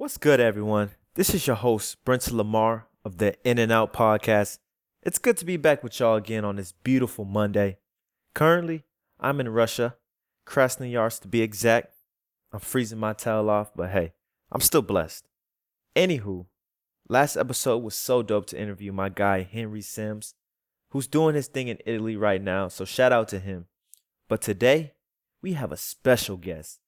What's good, everyone? This is your host, Brent Lamar of the In and Out podcast. It's good to be back with y'all again on this beautiful Monday. Currently, I'm in Russia, Krasnoyarsk to be exact. I'm freezing my tail off, but hey, I'm still blessed. Anywho, last episode was so dope to interview my guy, Henry Sims, who's doing his thing in Italy right now, so shout out to him. But today, we have a special guest.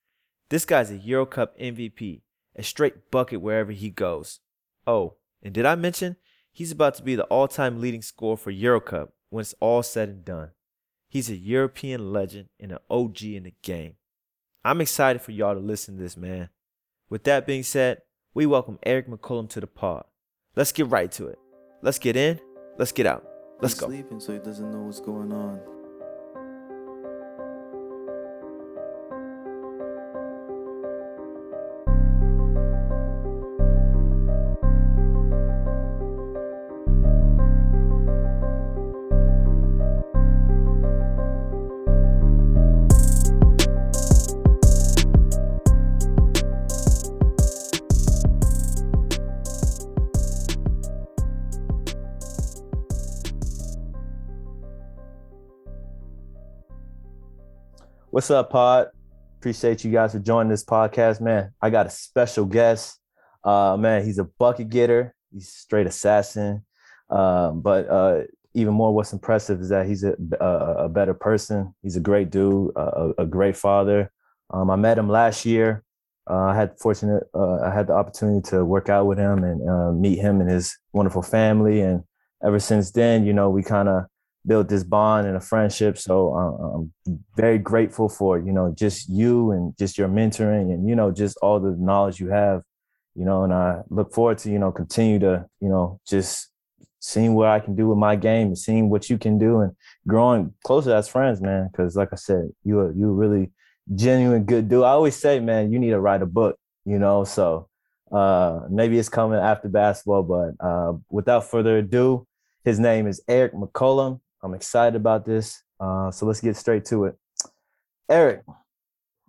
This guy's a Euro Cup MVP, a straight bucket wherever he goes. Oh, and did I mention he's about to be the all time leading scorer for Euro Cup when it's all said and done? He's a European legend and an OG in the game. I'm excited for y'all to listen to this, man. With that being said, we welcome Errick McCollum to the pod. Let's get right to it. Let's get in, let's get out. Let's He's go. sleeping, so he doesn't know what's going on. What's up, Pod? Appreciate you guys for joining this podcast, man. I got a special guest. Uh, man, he's a bucket getter. He's straight assassin. Um, but uh, even more, what's impressive is that he's a, a, a better person. He's a great dude, a, a great father. Um, I met him last year. Uh, I had fortunate, uh, I had the opportunity to work out with him and uh, meet him and his wonderful family. And ever since then, you know, we kind of built this bond and a friendship. So uh, I'm very grateful for you know just you and just your mentoring and you know just all the knowledge you have, you know. And I look forward to you know continue to you know just seeing what I can do with my game and seeing what you can do and growing closer as friends, man. Because like I said, you are you really genuine good dude. I always say, man, you need to write a book, you know. So uh, maybe it's coming after basketball, but uh, without further ado. His name is Errick McCollum. I'm excited about this. Uh, so let's get straight to it. Errick,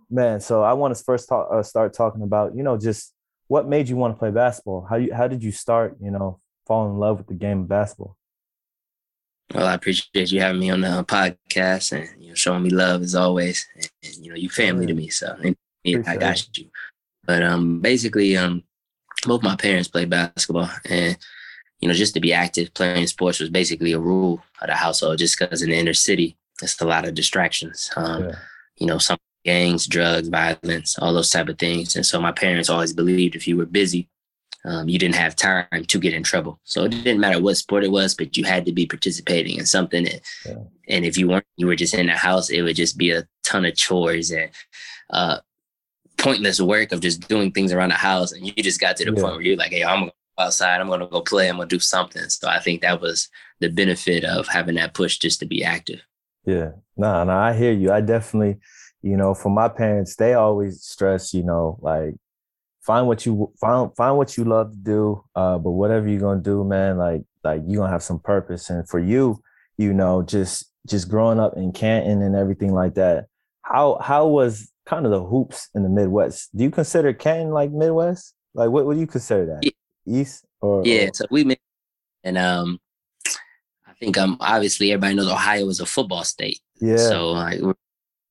man, so I want to first talk, uh, start talking about, you know, just what made you want to play basketball? How you how did you start, you know, fall in love with the game of basketball? Well, I appreciate you having me on the podcast and you know showing me love as always. And, and you know, you family to me, so yeah, I got you. But um, basically, um, both my parents play basketball, and you know, just to be active playing sports was basically a rule of the household. Just because in the inner city, it's a lot of distractions. Um, Yeah. You know, some gangs, drugs, violence, all those type of things. And so my parents always believed if you were busy, um, you didn't have time to get in trouble. So it didn't matter what sport it was, but you had to be participating in something. And, Yeah. and if you weren't, you were just in the house, it would just be a ton of chores and uh, pointless work of just doing things around the house. And you just got to the Yeah. point where you're like, hey, I'm going outside. I'm going to go play. I'm going to do something. So I think that was the benefit of having that push just to be active. Yeah. No, no, I hear you. I definitely, you know, for my parents, they always stress, you know, like find what you find find what you love to do. Uh, but whatever you're gonna do, man, like like you're gonna have some purpose. And for you, you know, just just growing up in Canton and everything like that, how how was kind of the hoops in the Midwest? Do you consider Canton like Midwest? Like what do you consider that? East or Yeah, so we met, and um, I think um, obviously everybody knows Ohio is a football state. yeah. So like we're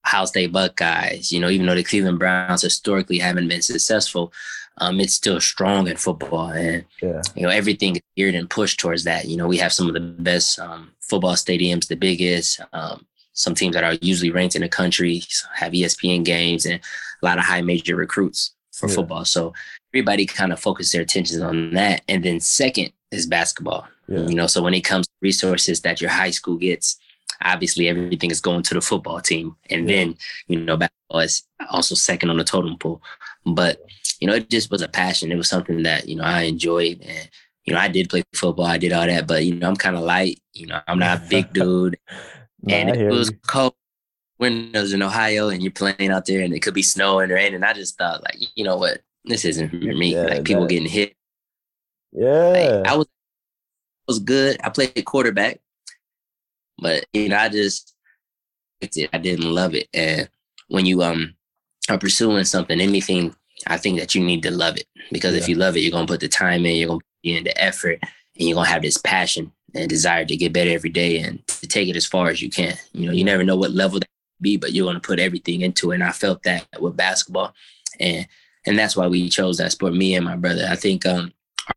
Ohio State Buckeyes, you know, even though the Cleveland Browns historically haven't been successful, um, it's still strong in football, and yeah. you know everything is geared and pushed towards that. You know, we have some of the best um, football stadiums, the biggest. Um, some teams that are usually ranked in the country have ESPN games and a lot of high major recruits for Yeah. football. So everybody kind of focus their attention on that. And then second is basketball. Yeah. You know, so when it comes to resources that your high school gets, obviously everything is going to the football team. And Yeah. then, you know, basketball is also second on the totem pole. But, you know, it just was a passion. It was something that, you know, I enjoyed. And, you know, I did play football, I did all that, but you know, I'm kind of light, you know, I'm not a big dude. No, and I if hear it was you. cold windows in Ohio and you're playing out there and it could be snowing or raining, I just thought like, you know what, this isn't for me. Yeah, like people that- getting hit. Yeah. Like, I was was good. I played quarterback, but you know, I just it. I didn't love it. And when you um are pursuing something, anything I think that you need to love it because if you love it, you're gonna put the time in, you're gonna put in the effort, and you're gonna have this passion and desire to get better every day and to take it as far as you can. You know, you never know what level that be, but you're gonna put everything into it. And I felt that with basketball, and and that's why we chose that sport. Me and my brother. I think um,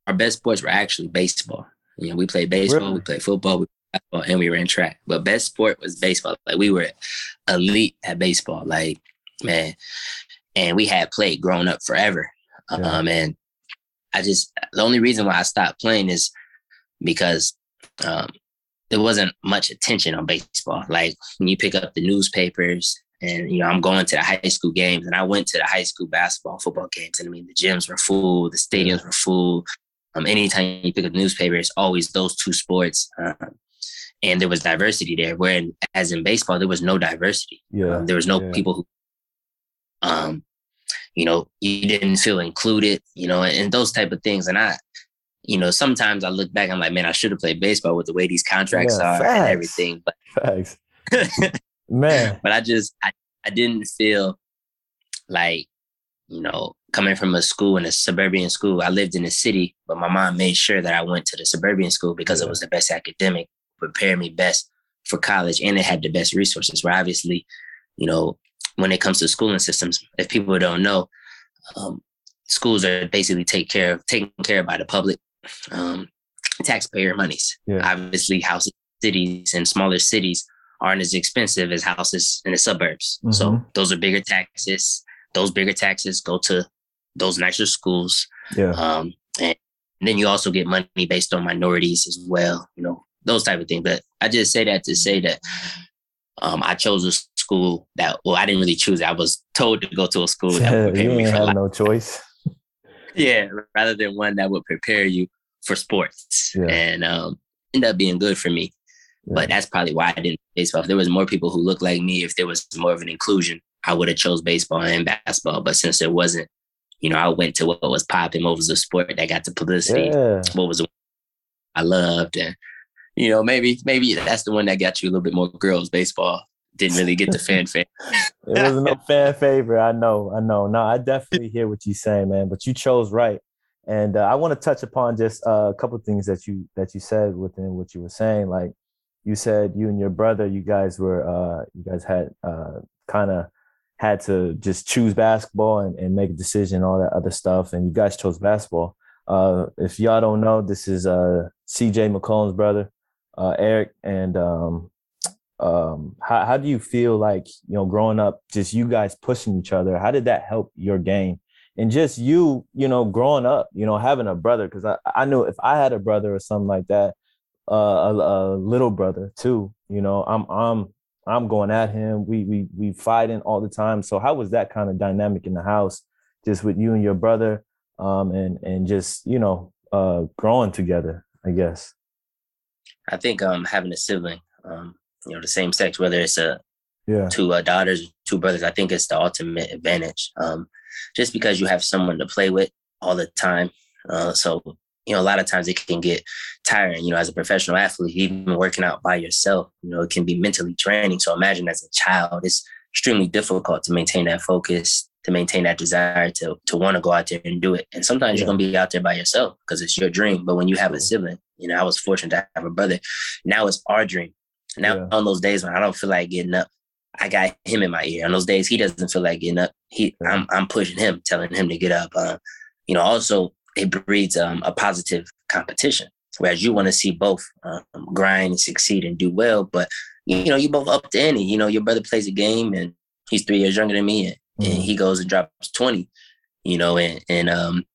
our best sports were actually baseball. You know, we played baseball, Really? we played football, we played basketball, and we ran track. But best sport was baseball. Like we were elite at baseball. Like man, and we had played growing up forever. Yeah. Um, and I just the only reason why I stopped playing is because um, there wasn't much attention on baseball. Like when you pick up the newspapers, and you know I'm going to the high school games, and I went to the high school basketball, football games, and I mean the gyms were full, the stadiums were full. Um, anytime you pick up newspaper, it's always those two sports. Um, and there was diversity there, where in, as in baseball, there was no diversity. Yeah. Um, there was no yeah. people who, um, you know, you didn't feel included, you know, and, those type of things. And I, you know, sometimes I look back, I'm like, man, I should have played baseball with the way these contracts Yeah, are facts. and everything. But Facts. Man. but I just I, I didn't feel like, you know, coming from a school in a suburban school, I lived in the city, but my mom made sure that I went to the suburban school because Yeah. it was the best academic, prepared me best for college, and it had the best resources. Where obviously, you know, when it comes to schooling systems, if people don't know, um, schools are basically take care of taken care of by the public, um, taxpayer monies. Yeah. Obviously, houses, cities, and smaller cities aren't as expensive as houses in the suburbs. So Mhm. those are bigger taxes. Those bigger taxes go to those nicer schools. Yeah. Um, and then you also get money based on minorities as well, you know, those type of things. But I just say that to say that um, I chose a school that, well, I didn't really choose. it. I was told to go to a school that would you prepare me for have life. no choice. Yeah, rather than one that would prepare you for sports. Yeah. And um, ended up being good for me. But that's probably why I didn't baseball. If there was more people who looked like me, if there was more of an inclusion, I would have chose baseball and basketball. But since there wasn't, you know, I went to what was popping, what was the sport that got the publicity, Yeah. what was the I loved, and you know, maybe maybe that's the one that got you a little bit more girls. Baseball didn't really get the fanfare. It wasn't no fan favorite. I know. I know. No, I definitely hear what you're saying, man. But you chose right. And uh, I want to touch upon just uh, a couple of things that you that you said within what you were saying. Like you said, you and your brother, you guys were uh, you guys had uh, kind of had to just choose basketball and, and make a decision, all that other stuff, and you guys chose basketball. Uh, if y'all don't know, this is uh, C.J. McCollum's brother, uh, Errick, and um, um how, how do you feel like you know growing up just you guys pushing each other how did that help your game and just you you know growing up you know having a brother because I, I knew if i had a brother or something like that uh a, a little brother too you know i'm i'm i'm going at him we we we fighting all the time so how was that kind of dynamic in the house just with you and your brother um and and just you know uh growing together i guess I think um having a sibling, um, you know, the same sex, whether it's a yeah two uh, daughters, two brothers, I think it's the ultimate advantage. Um, just because you have someone to play with all the time. Uh, so, you know, a lot of times it can get tiring, you know, as a professional athlete, even working out by yourself, you know, it can be mentally draining. So imagine as a child, it's extremely difficult to maintain that focus, to maintain that desire to, to want to go out there and do it. And sometimes Yeah. you're going to be out there by yourself because it's your dream. But when you have a sibling, you know, I was fortunate to have a brother. Now it's our dream. Now Yeah. on those days when I don't feel like getting up, I got him in my ear. On those days he doesn't feel like getting up, he Yeah. I'm I'm pushing him, telling him to get up. Uh, you know, also it breeds um, a positive competition. Whereas you want to see both um, grind and succeed and do well, but you know, you both up to any. You know, your brother plays a game and he's three years younger than me, and, and Mhm. he goes and drops twenty. You know, and in um,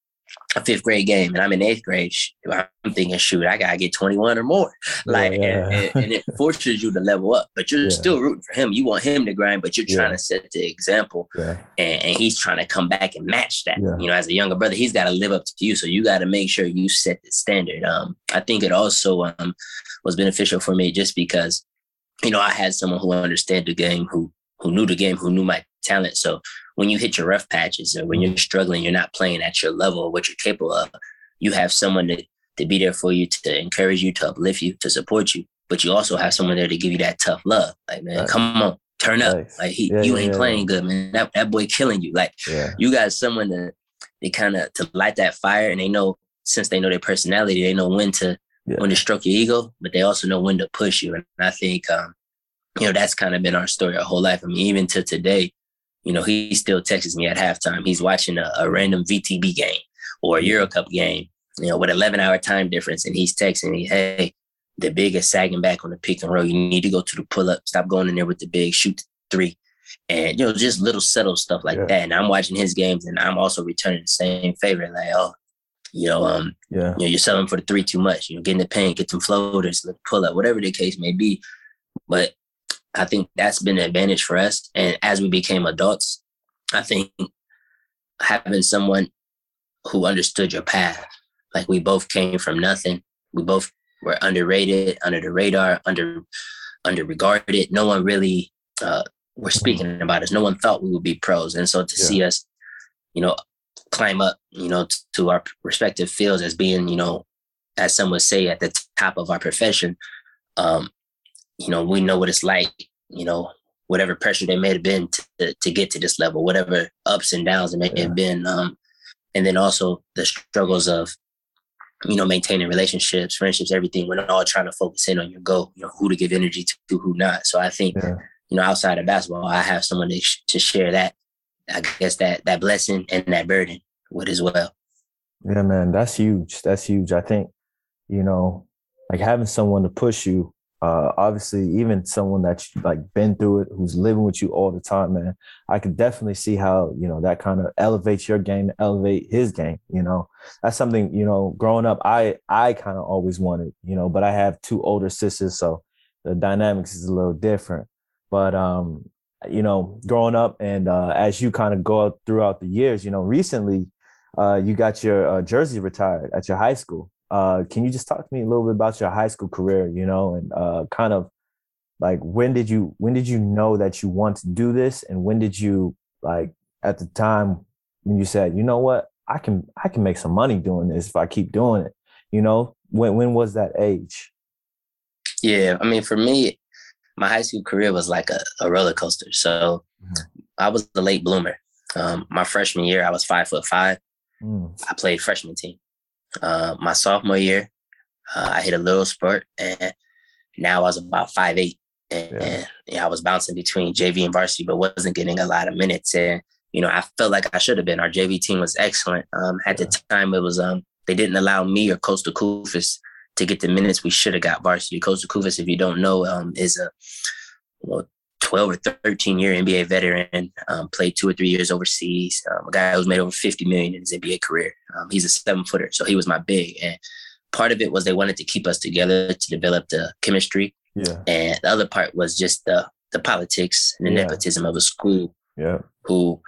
a fifth grade game, and I'm in eighth grade. I'm thinking, shoot, I gotta get 21 or more. Like, and- yeah. and, and it forces you to level up, but you're Yeah. still rooting for him. You want him to grind, but you're trying Yeah. to set the example, and, and he's trying to come back and match that. You know, as a younger brother, he's got to live up to you, so you got to make sure you set the standard. Um, I think it also um was beneficial for me just because, you know, I had someone who understood the game, who who knew the game, who knew my talent. So when you hit your rough patches or when you're struggling, you're not playing at your level, what you're capable of, you have someone to, to be there for you, to encourage you, to uplift you, to support you. But you also have someone there to give you that tough love. Like, man, Right. come on, turn up. Nice. Like he, Yeah, you ain't yeah. playing good, man. That that boy killing you. Like yeah you got someone to they kind of to light that fire, and they know since they know their personality, they know when to yeah. when to stroke your ego, but they also know when to push you. And I think um, you know that's kind of been our story our whole life. I mean, even to today, you know, he still texts me at halftime. He's watching a, a random VTB game or a Euro Cup game, you know, with 11 hour time difference, and he's texting me, "Hey, the big is sagging back on the pick and roll. You need to go to the pull up. Stop going in there with the big. Shoot the three and you know just little subtle stuff like yeah. that. And I'm watching his games, and I'm also returning the same favor. Like, oh, you know, um, yeah, you know, you're selling for the three too much. You know, getting the paint, get some floaters, pull up, whatever the case may be. But I think that's been an advantage for us. And as we became adults, I think having someone who understood your path, like we both came from nothing, we both were underrated, under the radar, under under regarded. No one really uh, were speaking about us. No one thought we would be pros, and so to yeah. see us, you know, climb up, you know, t- to our respective fields as being, you know, as some would say, at the top of our profession, um, you know, we know what it's like, you know, whatever pressure there may have been to, to get to this level, whatever ups and downs it may yeah. have been, um, and then also the struggles of you know, maintaining relationships, friendships, everything, we're all trying to focus in on your goal, you know, who to give energy to, who not. So I think, yeah. you know, outside of basketball, I have someone to, sh- to share that, I guess that, that blessing and that burden with as well. Yeah, man, that's huge. That's huge. I think, you know, like having someone to push you uh, obviously even someone that's like been through it who's living with you all the time man i can definitely see how you know that kind of elevates your game elevate his game you know? That's something you know growing up i i kind of always wanted you know but i have two older sisters so the dynamics is a little different. But um you know growing up and uh, as you kind of go throughout the years you know recently uh, you got your uh, jersey retired at your high school uh, can you just talk to me a little bit about your high school career, you know, and uh, kind of like when did you when did you know that you want to do this, and when did you like at the time when you said, you know what, I can I can make some money doing this if I keep doing it, you know, when when was that age? Yeah, I mean, for me, my high school career was like a, a roller coaster. So mm-hmm. I was the late bloomer. Um, my freshman year, I was five foot five. Mm. I played freshman team. Uh, my sophomore year, uh, I hit a little spurt, and now I was about five eight, and, yeah. and yeah, I was bouncing between JV and varsity, but wasn't getting a lot of minutes. And you know, I felt like I should have been. Our JV team was excellent. Um, at yeah. the time, it was um, they didn't allow me or Kosta Koufos to get the minutes we should have got varsity. Kosta Koufos, if you don't know, um, is a well, 12 or 13 year NBA veteran, um, played two or three years overseas. Um, a guy who's made over 50 million in his NBA career. Um, he's a seven footer, so he was my big. And part of it was they wanted to keep us together to develop the chemistry. Yeah. And the other part was just the the politics and the yeah. nepotism of a school. Yeah. Who,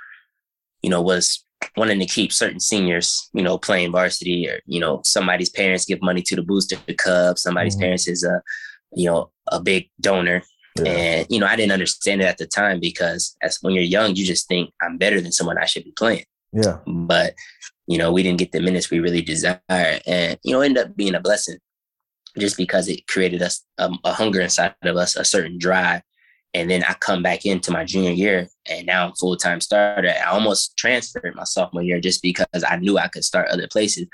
you know, was wanting to keep certain seniors, you know, playing varsity or, you know, somebody's parents give money to the booster the club. Somebody's mm-hmm. parents is a, you know, a big donor yeah. And you know, I didn't understand it at the time because as when you're young, you just think I'm better than someone I should be playing. Yeah. But you know, we didn't get the minutes we really desire, and you know, end up being a blessing, just because it created us um, a hunger inside of us, a certain drive. And then I come back into my junior year, and now I'm full time starter. I almost transferred my sophomore year just because I knew I could start other places.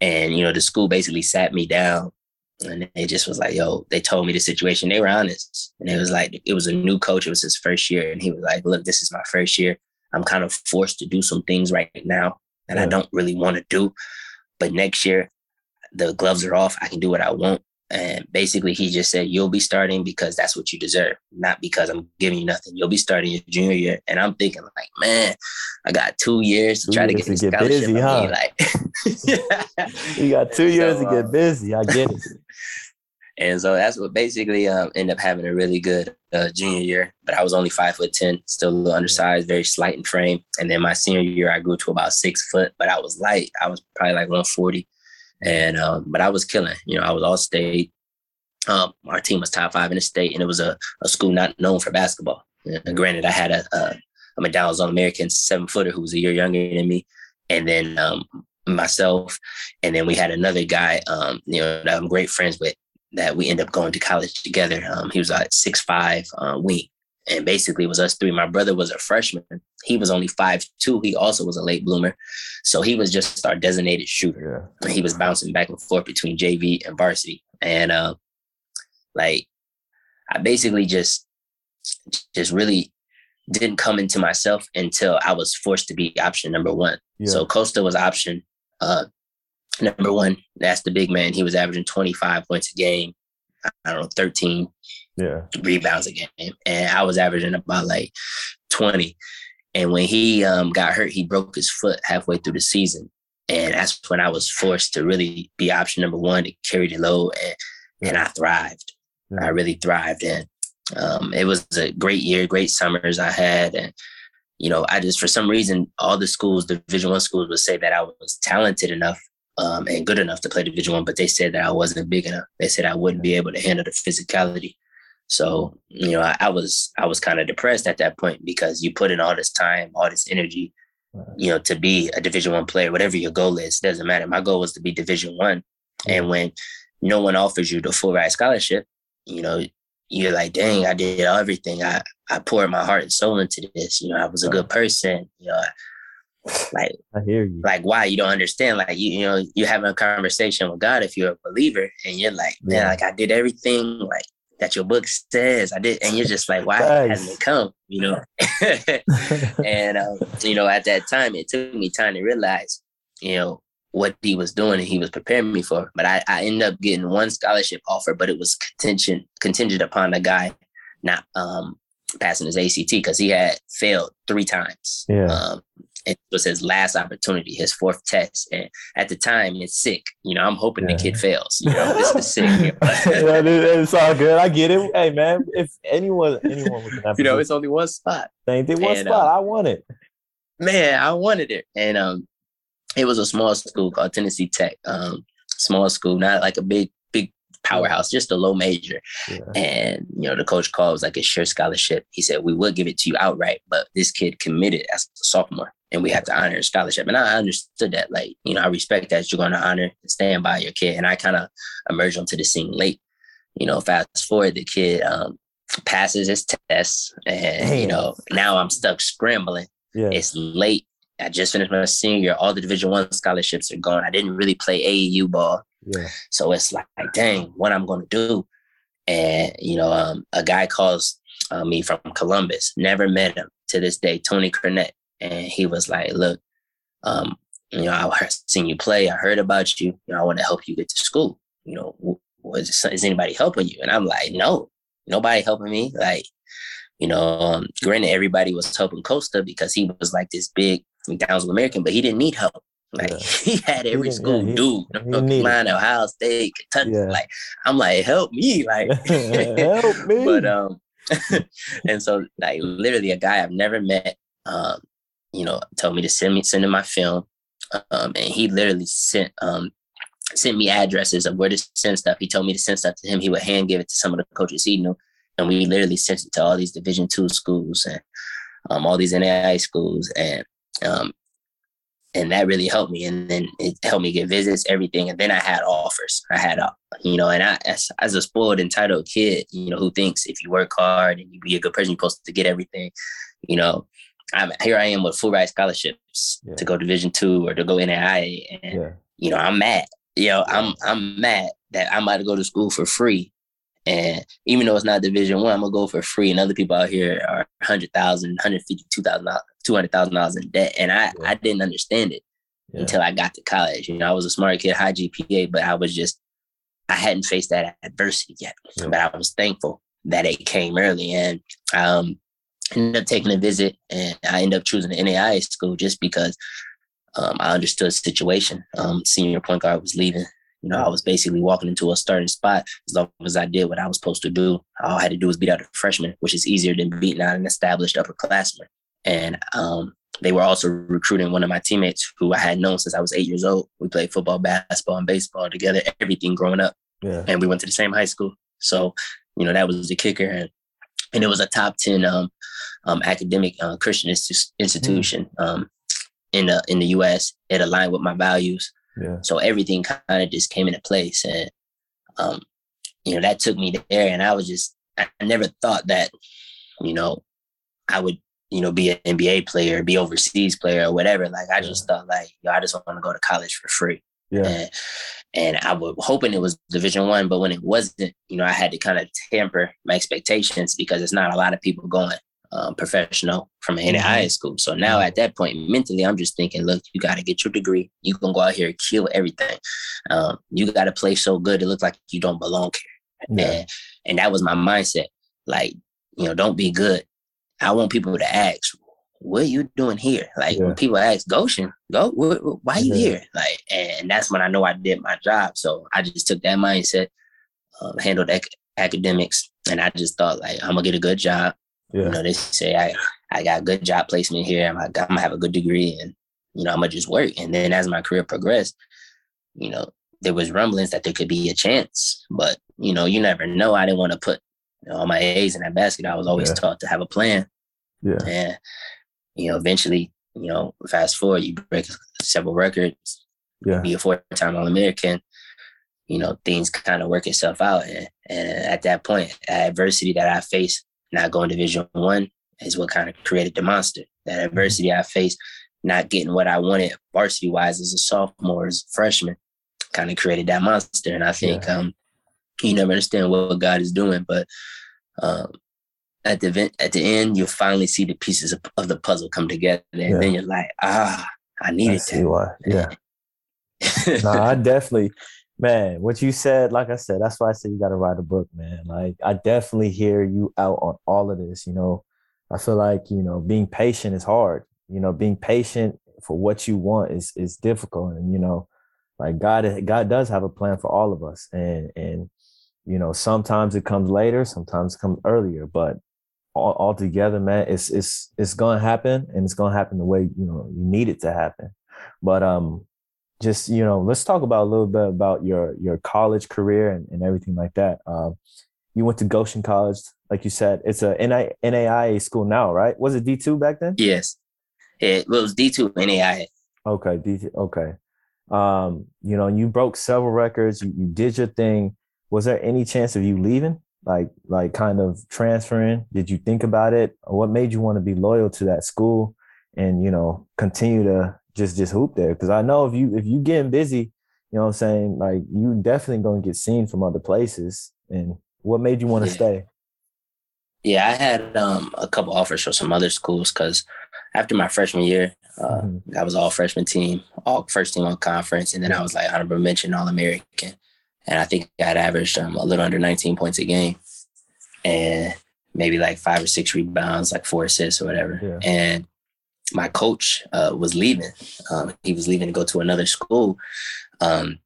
And you know, the school basically sat me down and they just was like, yo, they told me the situation. They were honest. And it was like, it was a new coach. It was his first year. And he was like, look, this is my first year. I'm kind of forced to do some things right now that yeah. I don't really want to do. But next year, the gloves are off. I can do what I want. And basically, he just said, You'll be starting because that's what you deserve, not because I'm giving you nothing. You'll be starting your junior year. And I'm thinking, like, man, I got two years to try to get this scholarship. Busy, huh? Like. You got two years so, to get um, busy. I get it. and so that's what basically um, ended up having a really good uh, junior year. But I was only five foot 10, still a little undersized, very slight in frame. And then my senior year, I grew to about six foot, but I was light. I was probably like 140 and um, but I was killing. You know, I was all state. Um, our team was top five in the state, and it was a, a school not known for basketball. And granted, I had a, a, a McDonald's All American seven footer who was a year younger than me, and then um, myself, and then we had another guy, um, you know, that I'm great friends with. That we end up going to college together. Um, he was like six five uh, wing, and basically it was us three. My brother was a freshman. He was only five two. He also was a late bloomer, so he was just our designated shooter. Yeah. He was bouncing back and forth between JV and varsity, and uh, like I basically just just really didn't come into myself until I was forced to be option number one. Yeah. So Kosta was option uh, number one. That's the big man. He was averaging 25 points a game. I don't know, 13 yeah. rebounds a game. And I was averaging about like 20. And when he um, got hurt, he broke his foot halfway through the season. And that's when I was forced to really be option number one to carry the load. And, and I thrived. Yeah. I really thrived. And um, it was a great year, great summers I had. And, you know, I just, for some reason, all the schools, the division one schools would say that I was talented enough um, and good enough to play division one, but they said that I wasn't big enough. They said I wouldn't be able to handle the physicality. So, you know, I, I was, I was kind of depressed at that point because you put in all this time, all this energy, you know, to be a division one player, whatever your goal is, doesn't matter. My goal was to be division one. And mm-hmm. when no one offers you the full ride scholarship, you know, you're like, dang, I did everything. I, I poured my heart and soul into this. You know, I was a good person. You know, like, I hear you. like why you don't understand. Like you, you know, you having a conversation with God if you're a believer and you're like, man, Yeah. like I did everything like that your book says I did. And you're just like, why Thanks. hasn't it come? You know? and um, you know, at that time, it took me time to realize, you know, what he was doing and he was preparing me for. But I, I ended up getting one scholarship offer, but it was contingent contingent upon the guy not um, passing his ACT because he had failed three times. Yeah. Um, it was his last opportunity, his fourth test, and at the time, it's sick. You know, I'm hoping the kid fails. You know, this is sick. yeah, it's all good. I get it. Hey man, if anyone anyone was you know, it's only one spot. same thing. One and, spot, uh, I want it. man, I wanted it. And um, it was a small school called Tennessee Tech. Um, small school, not like a big, big powerhouse, just a low major. Yeah. And you know, the coach called was like a sure scholarship. He said we would give it to you outright, but this kid committed as a sophomore, and we have to honor his scholarship. And I understood that, like you know, I respect that you're going to honor and stand by your kid. And I kind of emerged onto the scene late. You know, fast forward, the kid um, passes his tests, and you know, now I'm stuck scrambling Yeah. it's late. I just finished my senior year. All the Division One scholarships are gone. I didn't really play AAU ball, yeah. so it's like, dang, what I'm going to do? And you know, um, a guy calls uh, me from Columbus. Never met him to this day. Tony Cornett, and he was like, "Look, um, you know, I heard, seen you play. I heard about you. You know, I want to help you get to school. You know, was is anybody helping you?" And I'm like, "No, nobody helping me. Like, you know, um, granted, everybody was helping Kosta because he was like this big Downsville American, but he didn't need help. Like Yeah. he had every didn't- school yeah, he- dude, he Carolina, Ohio State, Kentucky. Yeah. Like I'm like, help me, like Help me. But um, and so like literally a guy I've never met, um, you know, told me to send me send him my film, um, and he literally sent um sent me addresses of where to send stuff. He told me to send stuff to him. He would hand give it to some of the coaches he knew, and we literally sent it to all these Division two schools and um, all these NAI schools, and um, and that really helped me. And then it helped me get visits, everything. And then I had offers. I had, uh, you know, and I as, as a spoiled, entitled kid, you know, who thinks if you work hard and you be a good person, you're supposed to get everything. You know, I'm here. I am with full ride scholarships Yeah. to go Division two or to go NAI, and yeah. you know, I'm mad. You know, I'm I'm mad that I'm about to go to school for free. And even though it's not division one, I'm gonna go for free. And other people out here are hundred thousand, hundred fifty, two thousand two hundred thousand dollars in debt. And I, Yeah. I didn't understand it until I got to college. You know, I was a smart kid, high GPA, but I was just I hadn't faced that adversity yet. But I was thankful that it came early. And um ended up taking a visit and I ended up choosing the NAIA school just because um, I understood the situation. Um, senior point guard was leaving. You know, I was basically walking into a starting spot as long as I did what I was supposed to do. All I had to do was beat out a freshman, which is easier than beating out an established upperclassman. And um, they were also recruiting one of my teammates who I had known since I was eight years old. We played football, basketball, and baseball together, everything growing up. Yeah. And we went to the same high school. So, you know, that was the kicker. And, and it was a top 10 um, um, academic uh, Christian insti- institution um, in, the, in the US. It aligned with my values. Yeah. So everything kind of just came into place. And, um, you know, that took me there. And I was just, I never thought that you know, I would, you know, be an NBA player, be overseas player or whatever. Like I just thought like, yo, I just want to go to college for free. Yeah. And, and I was hoping it was division one, but when it wasn't, you know, I had to kind of temper my expectations because it's not a lot of people going um, professional from any Mhm. high school. So now at that point, mentally, I'm just thinking, look, you got to get your degree. You can go out here and kill everything. Um, you got to play so good it looks like you don't belong here. Yeah. And, and that was my mindset. Like, you know, don't be good. I want people to ask, what are you doing here? Like Yeah. when people ask, Goshen, go, wh- wh- why you Yeah. here? Like, and that's when I know I did my job. So I just took that mindset, um, handled ac- academics, and I just thought like, I'm gonna get a good job. You know, they say I, I got good job placement here. I'm, I'm gonna have a good degree and, you know, I'm gonna just work. And then as my career progressed, you know, there was rumblings that there could be a chance, but you know, you never know. I didn't want to put you know, all my eggs in that basket. I was always Yeah. taught to have a plan. Yeah. And, you know, eventually, you know, fast forward, you break several records, Yeah. be a four-time All-American, you know, things kind of work itself out. And, and at that point, adversity that I faced, not going to Division One, is what kind of created the monster. That adversity I faced, not getting what I wanted varsity-wise as a sophomore, as a freshman, kind of created that monster. And I think um, you never understand what God is doing, but um, at the event, at the end, you'll finally see the pieces of, of the puzzle come together, and Yeah. then you're like, ah, I I needed see why. Yeah. no, I definitely, man, what you said, like I said, that's why I said you got to write a book, man. Like, I definitely hear you out on all of this. You know, I feel like, you know, being patient is hard. You know, being patient for what you want is is difficult. And, you know, like God, God does have a plan for all of us. And, and, you know, sometimes it comes later, sometimes it comes earlier, but all, all together, man, it's, it's, it's going to happen and it's going to happen the way, you know, you need it to happen. But, um, just you know let's talk about a little bit about your your college career and, and everything like that. Um, you went to goshen college like you said it's a NI, naia school now right? Was it d2 back then? Yes, it was D two NAI. okay d2 okay. Um, you know you broke several records you, you did your thing. Was there any chance of you leaving? Like like kind of transferring? Did you think about it? What made you want to be loyal to that school and you know continue to just just hoop there because i know if you if you getting busy you know what i'm saying like you definitely gonna get seen from other places and what made you want to Yeah. stay Yeah, I had um, a couple offers from some other schools because after my freshman year, uh, Mhm. I was all freshman team, all first team on conference, and then I was like honorable mention All American, and I think I had averaged um, a little under 19 points a game, and maybe like five or six rebounds, like four assists or whatever. Yeah. And my coach uh, was leaving; um, he was leaving to go to another school, um,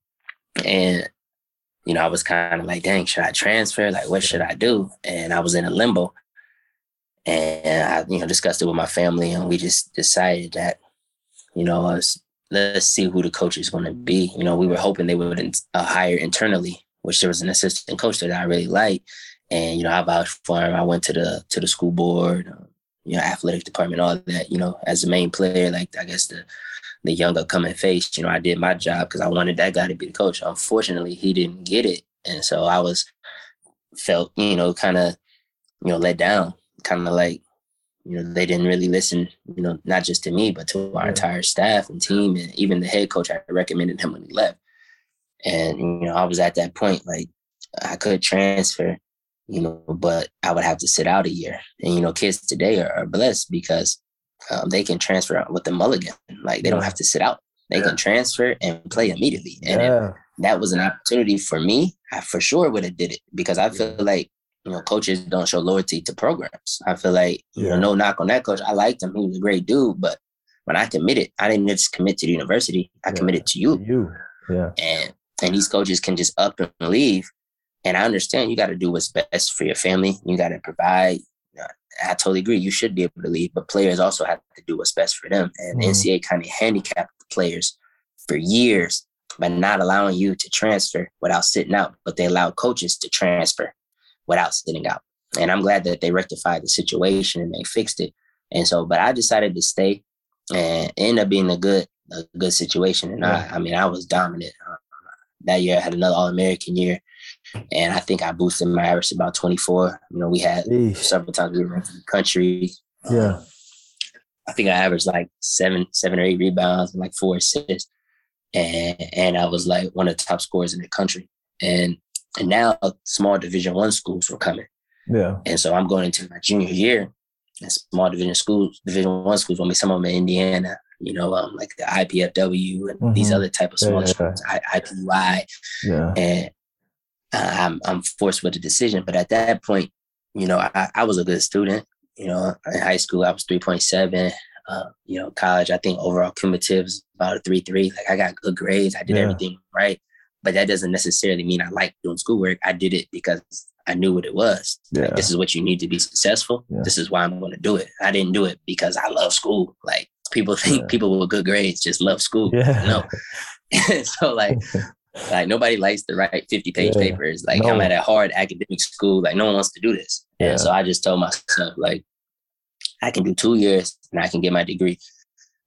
and you know, I was kind of like, dang, should I transfer? Like, what should I do? And I was in a limbo. And I, you know, discussed it with my family, and we just decided that, you know, us let's see who the coach is going to be. You know, we were hoping they would uh, hire internally, which there was an assistant coach that I really liked, and you know, I vouched for him. I went to the to the school board, you know, athletic department, all that. You know, as a main player, like I guess the the young upcoming face. You know, I did my job because I wanted that guy to be the coach. Unfortunately, he didn't get it, and so I was felt you know kind of you know let down, kind of like you know they didn't really listen. You know, not just to me, but to our entire staff and team, and even the head coach. I recommended him when he left, and you know I was at that point like I could transfer. You know, but I would have to sit out a year. And you know, kids today are, are blessed because um, they can transfer out with the mulligan. Like they don't have to sit out. They Yeah. can transfer and play immediately. And if yeah that was an opportunity for me, I for sure would have did it because I feel like you know coaches don't show loyalty to programs. I feel like you know no knock on that coach. I liked him; he was a great dude. But when I committed, I didn't just commit to the university. I Yeah. committed to you you yeah and and these coaches can just up and leave. And I understand you got to do what's best for your family. You got to provide. I totally agree. You should be able to leave, but players also have to do what's best for them. And Mhm. NCAA kind of handicapped the players for years by not allowing you to transfer without sitting out, but they allowed coaches to transfer without sitting out. And I'm glad that they rectified the situation and they fixed it. And so, but I decided to stay and end up being a good, a good situation. And. I, I mean, I was dominant. Uh, that year I had another All American year. And I think I boosted my average to about 24. You know, we had Eesh. several times we were in the country. Yeah. Um, I think I averaged like seven, seven or eight rebounds and like four assists. And and I was like one of the top scorers in the country. And and now small division one schools were coming. Yeah. And so I'm going into my junior year and small division schools, division one schools, I mean some of them in Indiana, you know, um, like the IPFW and these Mhm. other type of smaller Yeah. schools, I, IUPUI, Yeah. and uh, I'm I'm forced with a decision. But at that point, you know, I, I was a good student. You know, in high school I was three point seven. Uh, you know, college I think overall cumulative is about a three. Like I got good grades. I did Yeah. everything right. But that doesn't necessarily mean I like doing schoolwork. I did it because I knew what it was. Yeah. Like, this is what you need to be successful. Yeah. This is why I'm going to do it. I didn't do it because I love school. Like people think Yeah. people with good grades just love school. Yeah. No. so like like nobody likes to write 50 page Yeah. papers. Like No. I'm at a hard academic school. Like no one wants to do this. Yeah. And so I just told myself like I can do two years and I can get my degree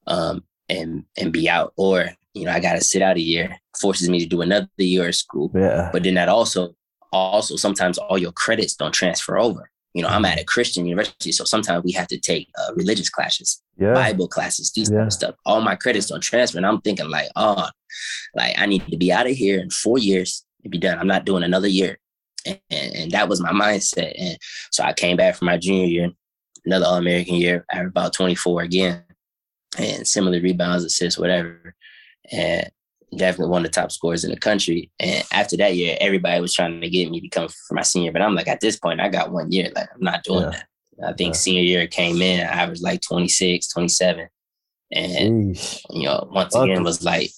um and and be out. Or, you know, I gotta sit out a year, forces me to do another year of school. Yeah. But then that also also sometimes all your credits don't transfer over. You know, I'm at a Christian university, so sometimes we have to take uh, religious classes. Yeah. Bible classes, these Yeah. of stuff. All my credits don't transfer. And I'm thinking like, oh, like I need to be out of here in four years to be done. I'm not doing another year. And, and, and that was my mindset. And so I came back from my junior year, another All American year, I at about 24 again, and similar rebounds, assists, whatever. And definitely one of the top scorers in the country. And after that year, everybody was trying to get me to come for my senior. But I'm like, at this point, I got one year. Like, I'm not doing Yeah. that. I think Yeah. senior year came in, I was like 26, 27. And, Sheesh. you know, once again was like,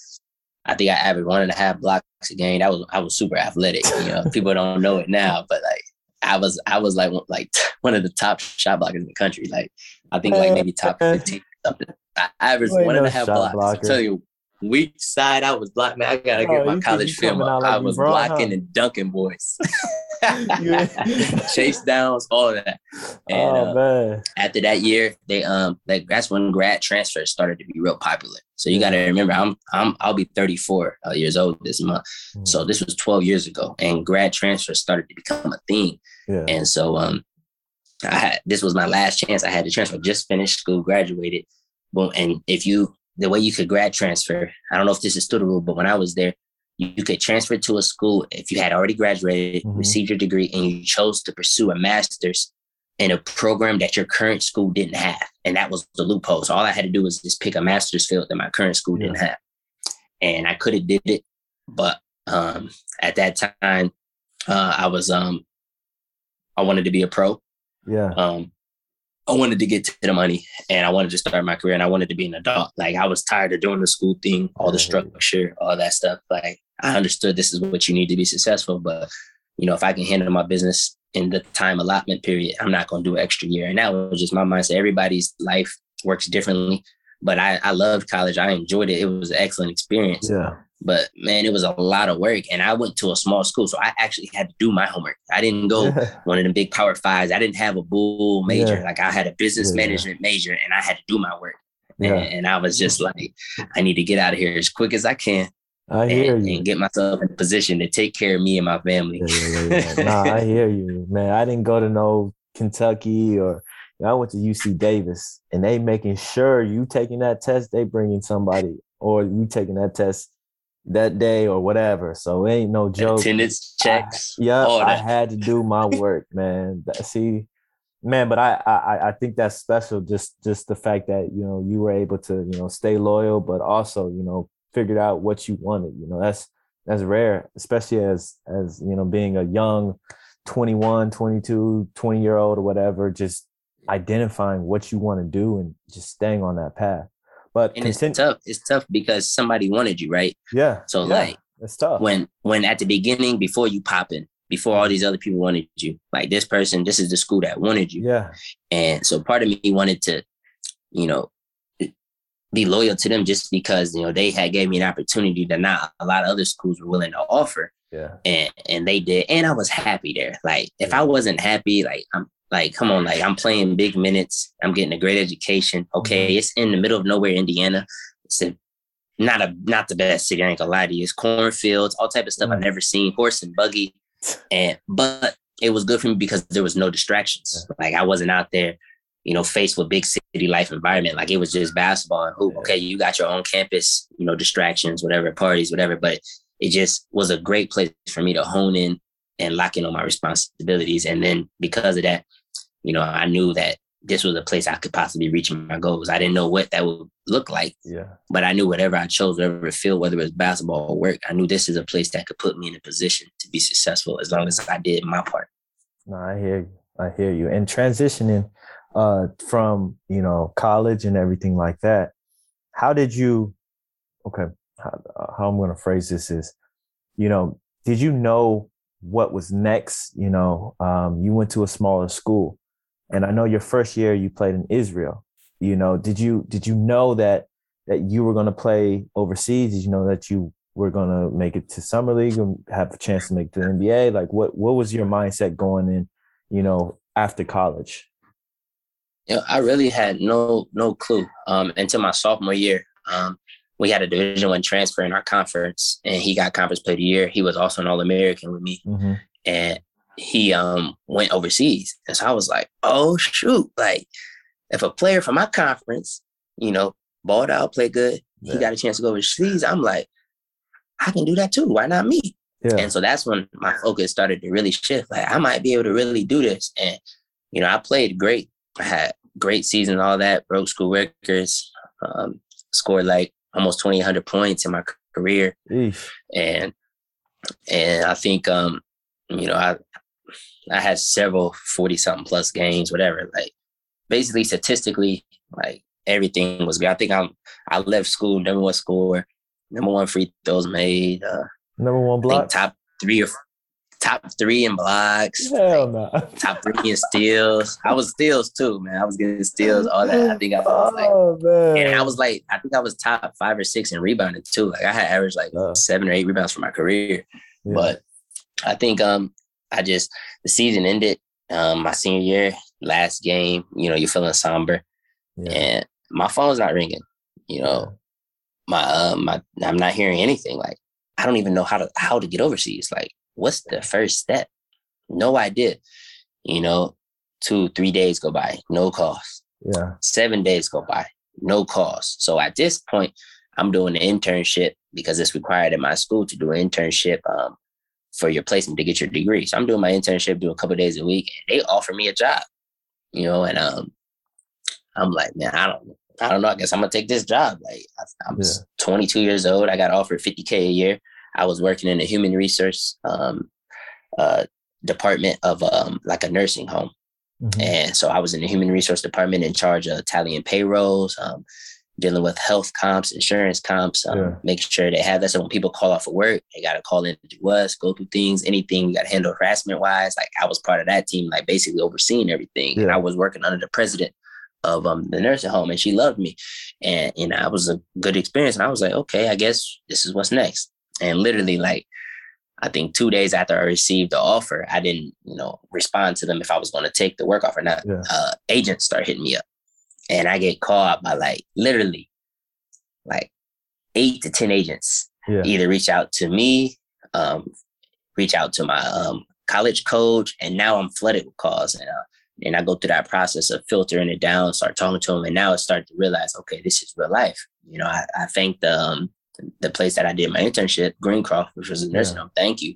I think I averaged one and a half blocks a game. That was I was super athletic. You know, people don't know it now, but like I was I was like one- like one of the top shot blockers in the country. Like I think like maybe top fifteen something. I averaged You ain't one and a half blocks. blocker. I tell you, weak side I was blocked. Man, I gotta Oh, get my college film up. like I was Bron, blocking huh? and dunking boys. Chase downs, all of that. And, oh uh, man. after that year, they um like that's when grad transfers started to be real popular. So you got to remember, I'm I'm I'll be 34 uh, years old this month. So this was 12 years ago, and grad transfers started to become a thing. yeah. And so um, I had this was my last chance. I had to transfer. Just finished school, graduated. Boom. And if you the way you could grad transfer, I don't know if this is still the rule, but when I was there, you, you could transfer to a school if you had already graduated, Mhm. received your degree, and you chose to pursue a master's in a program that your current school didn't have. And that was the loophole. So all I had to do was just pick a master's field that my current school didn't have. And I could have did it, but um, at that time, uh, I was um, I wanted to be a pro. Yeah. Um, I wanted to get to the money and I wanted to start my career and I wanted to be an adult. Like I was tired of doing the school thing, all the structure, all that stuff. Like I understood this is what you need to be successful, but you know, if I can handle my business in the time allotment period, I'm not going to do an extra year. And that was just my mindset. Everybody's life works differently, but I, I loved college. I enjoyed it. It was an excellent experience Yeah. But man, it was a lot of work. And I went to a small school, so I actually had to do my homework. I didn't go Yeah. one of the big power fives. I didn't have a bull major. Yeah. Like I had a business Yeah, management major and I had to do my work. And, and I was just like, I need to get out of here as quick as I can I hear and, you. and get myself in a position to take care of me and my family. Yeah, yeah, yeah, yeah. Nah, I hear you, man. I didn't go to no Kentucky or I went to UC Davis, and they making sure you taking that test, they bringing somebody, or you taking that test that day or whatever. So it ain't no joke. Attendance checks. Yeah, I had to do my work, man. See, man, but I, I I think that's special. Just just the fact that you know you were able to you know stay loyal, but also you know figured out what you wanted. You know that's that's rare, especially as as you know being a young 21, 22, 20 year old or whatever. Just identifying what you want to do and just staying on that path. But And it's tough. It's tough because somebody wanted you, right? yeah. So yeah, like it's tough. when when at the beginning, before you pop in, before all these other people wanted you, like this person, this is the school that wanted you. yeah, And so part of me wanted to, you know, be loyal to them just because, you know, they had gave me an opportunity that not a lot of other schools were willing to offer. yeah, And and they did. And I was happy there. Like if I wasn't happy, like I'm like, come on, like I'm playing big minutes. I'm getting a great education. Okay, it's in the middle of nowhere, Indiana. It's a, not a not the best city. I ain't gonna lie to you. It's cornfields, all type of stuff I've Mm. never seen. Horse and buggy. And but it was good for me because there was no distractions. Yeah. Like I wasn't out there, you know, faced with big city life environment. Like it was just basketball and hoop. Yeah. Okay, you got your own campus, you know, distractions, whatever, parties, whatever. But it just was a great place for me to hone in and lock in on my responsibilities. And then because of that, you know, I knew that this was a place I could possibly reach my goals. I didn't know what that would look like. Yeah. But I knew whatever I chose, whatever field, whether it was basketball or work, I knew this is a place that could put me in a position to be successful as long as I did my part. No, I hear you. I hear you. And transitioning uh, from, you know, college and everything like that, how did you, okay, how, how I'm going to phrase this is, you know, did you know what was next? You know, um, you went to a smaller school and I know your first year you played in Israel. You know, did you did you know that that you were going to play overseas? Did you know that you were going to make it to summer league and have a chance to make the NBA? Like, what what was your mindset going in? You know, after college. Yeah, I really had no no clue um, until my sophomore year. Um, we had a Division One transfer in our conference, and he got Conference Player of the Year. He was also an All American with me, mm-hmm. and he um went overseas. And so I was like, oh shoot, like if a player from my conference, you know, balled out, played good, yeah. he got a chance to go overseas, I'm like, I can do that too. Why not me? Yeah. And so that's when my focus started to really shift. Like I might be able to really do this. And, you know, I played great. I had great season, all that, broke school records, um, scored like almost 2,800 points in my career. And, and I think, um, you know, I, I had several 40 something plus games, whatever. Like basically statistically, like everything was good. I think I'm I left school, number one score, number one free throws made, uh number one block. top three or top three in blocks. Hell no. Top three in steals. I was steals too, man. I was getting steals, all that. I think I was like, oh, man. and I was like, I think I was top five or six in rebounding too. Like I had average like oh. seven or eight rebounds for my career. Yeah. But I think um I just the season ended. Um, my senior year, last game, you know, you're feeling somber, yeah. and my phone's not ringing. You know, my um, my I'm not hearing anything. Like I don't even know how to how to get overseas. Like, what's the first step? No idea. You know, two three days go by, no calls. Yeah. Seven days go by, no calls. So at this point, I'm doing an internship because it's required in my school to do an internship um, for your placement to get your degree. So I'm doing my internship, do a couple days a week, and they offer me a job, you know, and um, I'm like, man, I don't, I don't know. I guess I'm gonna take this job. Like I'm yeah. 22 years old. I got offered 50k a year. I was working in the human resource um, uh, department of um, like a nursing home. Mm-hmm. And so I was in the human resource department in charge of tallying payrolls, um, dealing with health comps, insurance comps, um, yeah. making sure they have that. So when people call off of work, they got to call in to us, go through things, anything you got to handle harassment wise. Like I was part of that team, like basically overseeing everything. Yeah. And I was working under the president of um, the nursing home and she loved me. And, you know, it was a good experience. And I was like, okay, I guess this is what's next. And literally like, I think two days after I received the offer, I didn't, you know, respond to them if I was going to take the work offer. Now, yeah. uh, agents start hitting me up and I get called by like literally like eight to 10 agents. Yeah. Either reach out to me, um, reach out to my um, college coach, and now I'm flooded with calls. And, uh, and I go through that process of filtering it down, start talking to them, and now I start to realize, okay, this is real life. You know, I, I thank the um, the place that I did my internship, Greencroft, which was a nursing yeah. home. Thank you.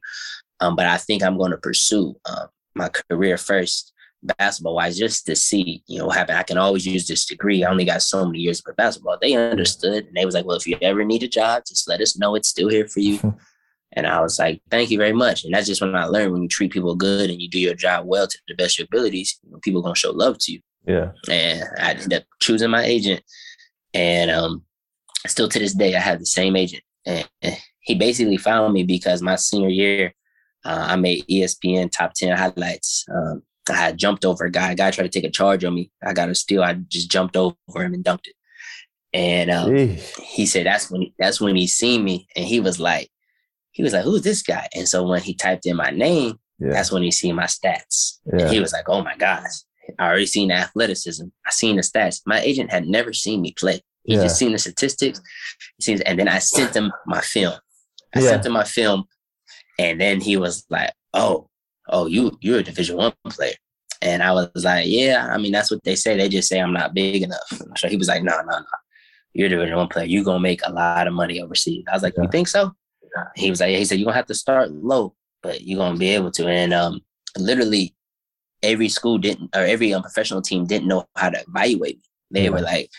Um, but I think I'm going to pursue um, my career first basketball wise, just to see, you know, what happened. I can always use this degree. I only got so many years for basketball. They understood and they was like, well, if you ever need a job, just let us know it's still here for you. and I was like, thank you very much. And that's just when I learned when you treat people good and you do your job well to the best of your abilities, you know, people gonna show love to you. Yeah. And I ended up choosing my agent. And um still to this day I have the same agent. And he basically found me because my senior year, uh, I made ESPN top 10 highlights. Um, I had jumped over a guy. A guy tried to take a charge on me. I got a steal. I just jumped over him and dunked it. And um, he said that's when that's when he seen me, and he was like, he was like, "Who's this guy?" And so when he typed in my name, yeah. that's when he seen my stats. Yeah. And he was like, "Oh my gosh, I already seen the athleticism. I seen the stats. My agent had never seen me play. He yeah. just seen the statistics. He sees, and then I sent him my film. I sent him my film, and then he was like, "Oh, oh, you you're a Division One player." And I was like, "Yeah, I mean that's what they say. They just say I'm not big enough." So he was like, "No, no, no, you're a Division One player. You're gonna make a lot of money overseas." I was like, yeah. "You think so?" He was like, "He said you're gonna have to start low, but you're gonna be able to." And um, literally, every school didn't, or every um, professional team didn't know how to evaluate me. They were like,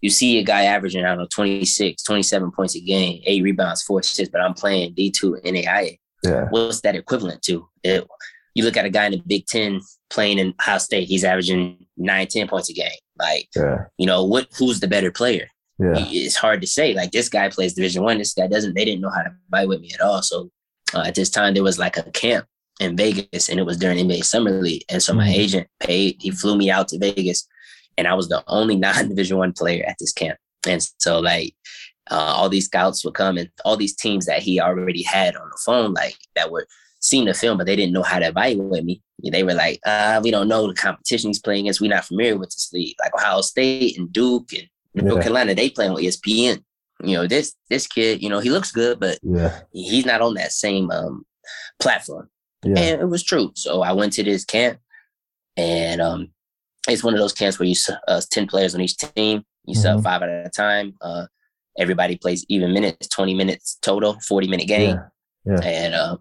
you see a guy averaging, I don't know, 26, 27 points a game, eight rebounds, four assists, but I'm playing D2 NAIA. Yeah. What's that equivalent to? It, you look at a guy in the Big Ten playing in Ohio State, he's averaging nine, 10 points a game. Like, yeah. you know, what who's the better player? Yeah. It's hard to say. Like this guy plays Division One. This guy doesn't. They didn't know how to buy with me at all. So uh, at this time, there was like a camp in Vegas, and it was during NBA Summer League. And so my mm-hmm. agent paid. He flew me out to Vegas and I was the only non-division one player at this camp. And so like uh, all these scouts would come and all these teams that he already had on the phone, like that were seeing the film, but they didn't know how to evaluate me. They were like, uh, we don't know the competition he's playing against. We're not familiar with this league. Like Ohio State and Duke and yeah. North Carolina, they play on ESPN. You know, this this kid, you know, he looks good, but yeah. he's not on that same um, platform. Yeah. And it was true. So I went to this camp and um, it's one of those camps where you uh, 10 players on each team you mm-hmm. sub five at a time uh, everybody plays even minutes 20 minutes total 40 minute game yeah. Yeah. and um,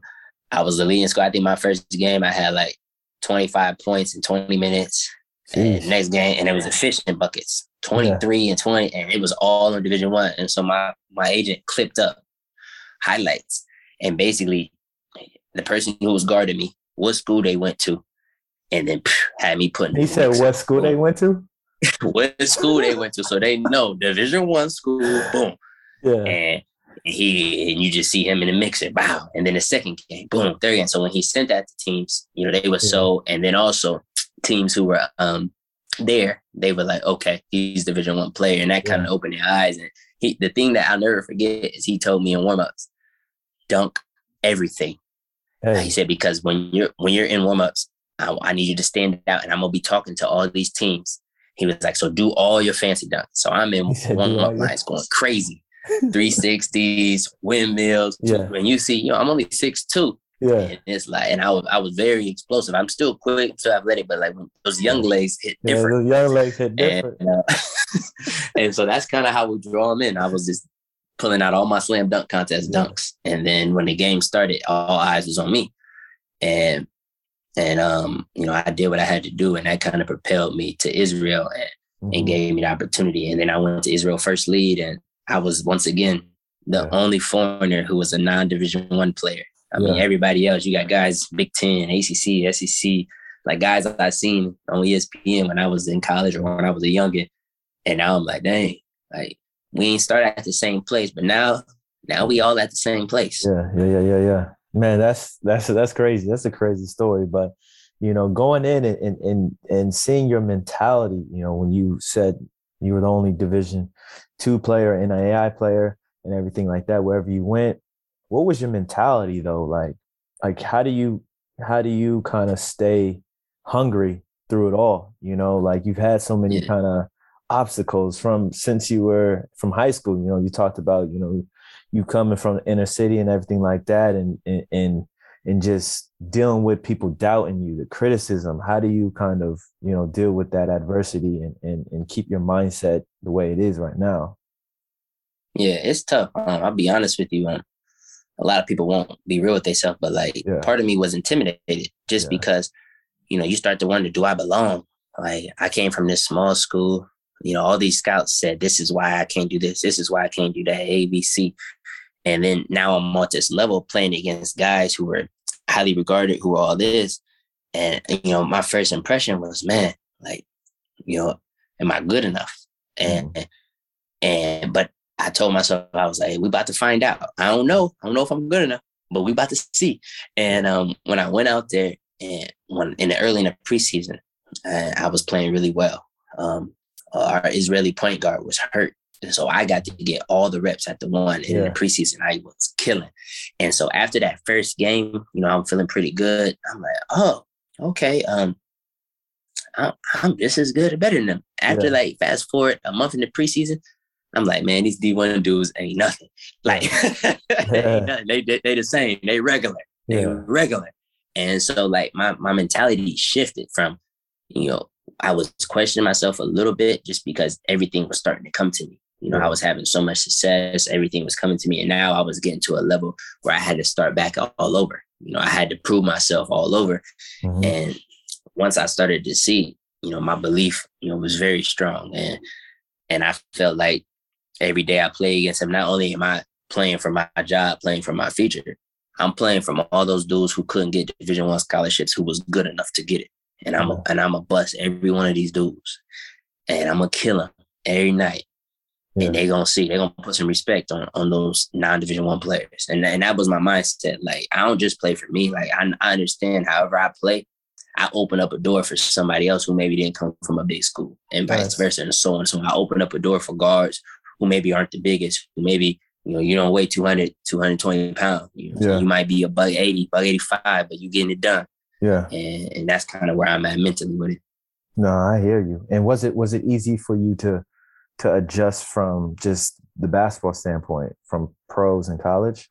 i was the leading squad i think my first game i had like 25 points in 20 minutes Jeez. and next game and it was efficient buckets 23 yeah. and 20 and it was all in division one and so my my agent clipped up highlights and basically the person who was guarding me what school they went to and then phew, had me putting. He said what school they went to. what school they went to, so they know Division One school. Boom. Yeah. And he and you just see him in the mixer, wow. And then the second game, boom, third again. So when he sent that to teams, you know, they were yeah. so, and then also teams who were um there, they were like, okay, he's Division One player, and that yeah. kind of opened their eyes. And he, the thing that I'll never forget is he told me in warmups, dunk everything. Hey. He said because when you're when you're in warmups, I, I, need you to stand out and I'm gonna be talking to all these teams. He was like, so do all your fancy dunks. So I'm in one one lines going crazy. 360s, windmills. Yeah. When you see, you know, I'm only six two. Yeah. And it's like, and I was I was very explosive. I'm still quick, still athletic, but like when those young legs hit different. Yeah, those young legs hit different. And, uh, and so that's kind of how we draw them in. I was just pulling out all my slam dunk contest yeah. dunks. And then when the game started, all eyes was on me. And and um, you know, I did what I had to do, and that kind of propelled me to Israel and, mm-hmm. and gave me the opportunity. And then I went to Israel first lead, and I was once again the yeah. only foreigner who was a non-division one player. I yeah. mean, everybody else, you got guys Big Ten, ACC, SEC, like guys I seen on ESPN when I was in college or when I was a youngin. And now I'm like, dang, like we ain't start at the same place, but now, now we all at the same place. Yeah, yeah, yeah, yeah, yeah. Man, that's that's that's crazy. That's a crazy story. But you know, going in and and and seeing your mentality, you know, when you said you were the only division two player and an AI player and everything like that, wherever you went, what was your mentality though? Like like how do you how do you kind of stay hungry through it all? You know, like you've had so many yeah. kind of obstacles from since you were from high school. You know, you talked about, you know, you coming from the inner city and everything like that and and and just dealing with people doubting you the criticism how do you kind of you know deal with that adversity and and, and keep your mindset the way it is right now? Yeah it's tough. Um, i'll be honest with you um, a lot of people won't be real with themselves but like yeah. part of me was intimidated just yeah. because you know you start to wonder do i belong? Like i came from this small school. You know all these scouts said this is why i can't do this. This is why i can't do that abc and then now I'm on this level playing against guys who were highly regarded, who were all this. And, you know, my first impression was, man, like, you know, am I good enough? And, mm. and, but I told myself, I was like, hey, we about to find out. I don't know. I don't know if I'm good enough, but we about to see. And um, when I went out there and when in the early in the preseason, uh, I was playing really well. Um, our Israeli point guard was hurt and so I got to get all the reps at the one in the preseason. I was killing. And so after that first game, you know, I'm feeling pretty good. I'm like, oh, okay. Um, I'm, I'm just as good or better than them. After yeah. like fast forward a month in the preseason, I'm like, man, these D1 dudes ain't nothing. Like they, ain't nothing. they, they, they the same. They regular. They yeah. regular. And so like my my mentality shifted from, you know, I was questioning myself a little bit just because everything was starting to come to me. You know, I was having so much success, everything was coming to me. And now I was getting to a level where I had to start back all over. You know, I had to prove myself all over. Mm-hmm. And once I started to see, you know, my belief, you know, was very strong. And and I felt like every day I play against him, not only am I playing for my job, playing for my future, I'm playing from all those dudes who couldn't get Division One scholarships, who was good enough to get it, and I'm a, and I'm a bust every one of these dudes, and I'm gonna kill them every night, yeah. and they're gonna see they're gonna put some respect on on those non Division One players, and and that was my mindset. Like I don't just play for me. Like I, I understand. However I play, I open up a door for somebody else who maybe didn't come from a big school, and vice versa, and so on. So I open up a door for guards who maybe aren't the biggest, who maybe you know, you don't weigh 200, 220 pounds. You, know, yeah. you might be a bug 80, bug 85, but you're getting it done. Yeah. And, and that's kind of where I'm at mentally with it. No, I hear you. And was it was it easy for you to to adjust from just the basketball standpoint from pros in college?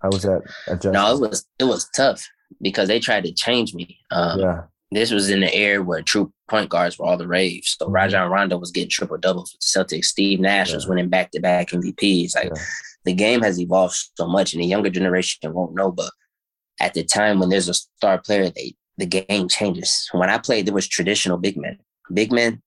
How was that adjust? No, it was it was tough because they tried to change me. Um, yeah. This was in the era where true point guards were all the rage. So mm-hmm. Rajon Rondo was getting triple doubles with the Celtics. Steve Nash yeah. was winning back to back MVPs. Like yeah. the game has evolved so much, and the younger generation won't know. But at the time when there's a star player, they the game changes. When I played, there was traditional big men. Big men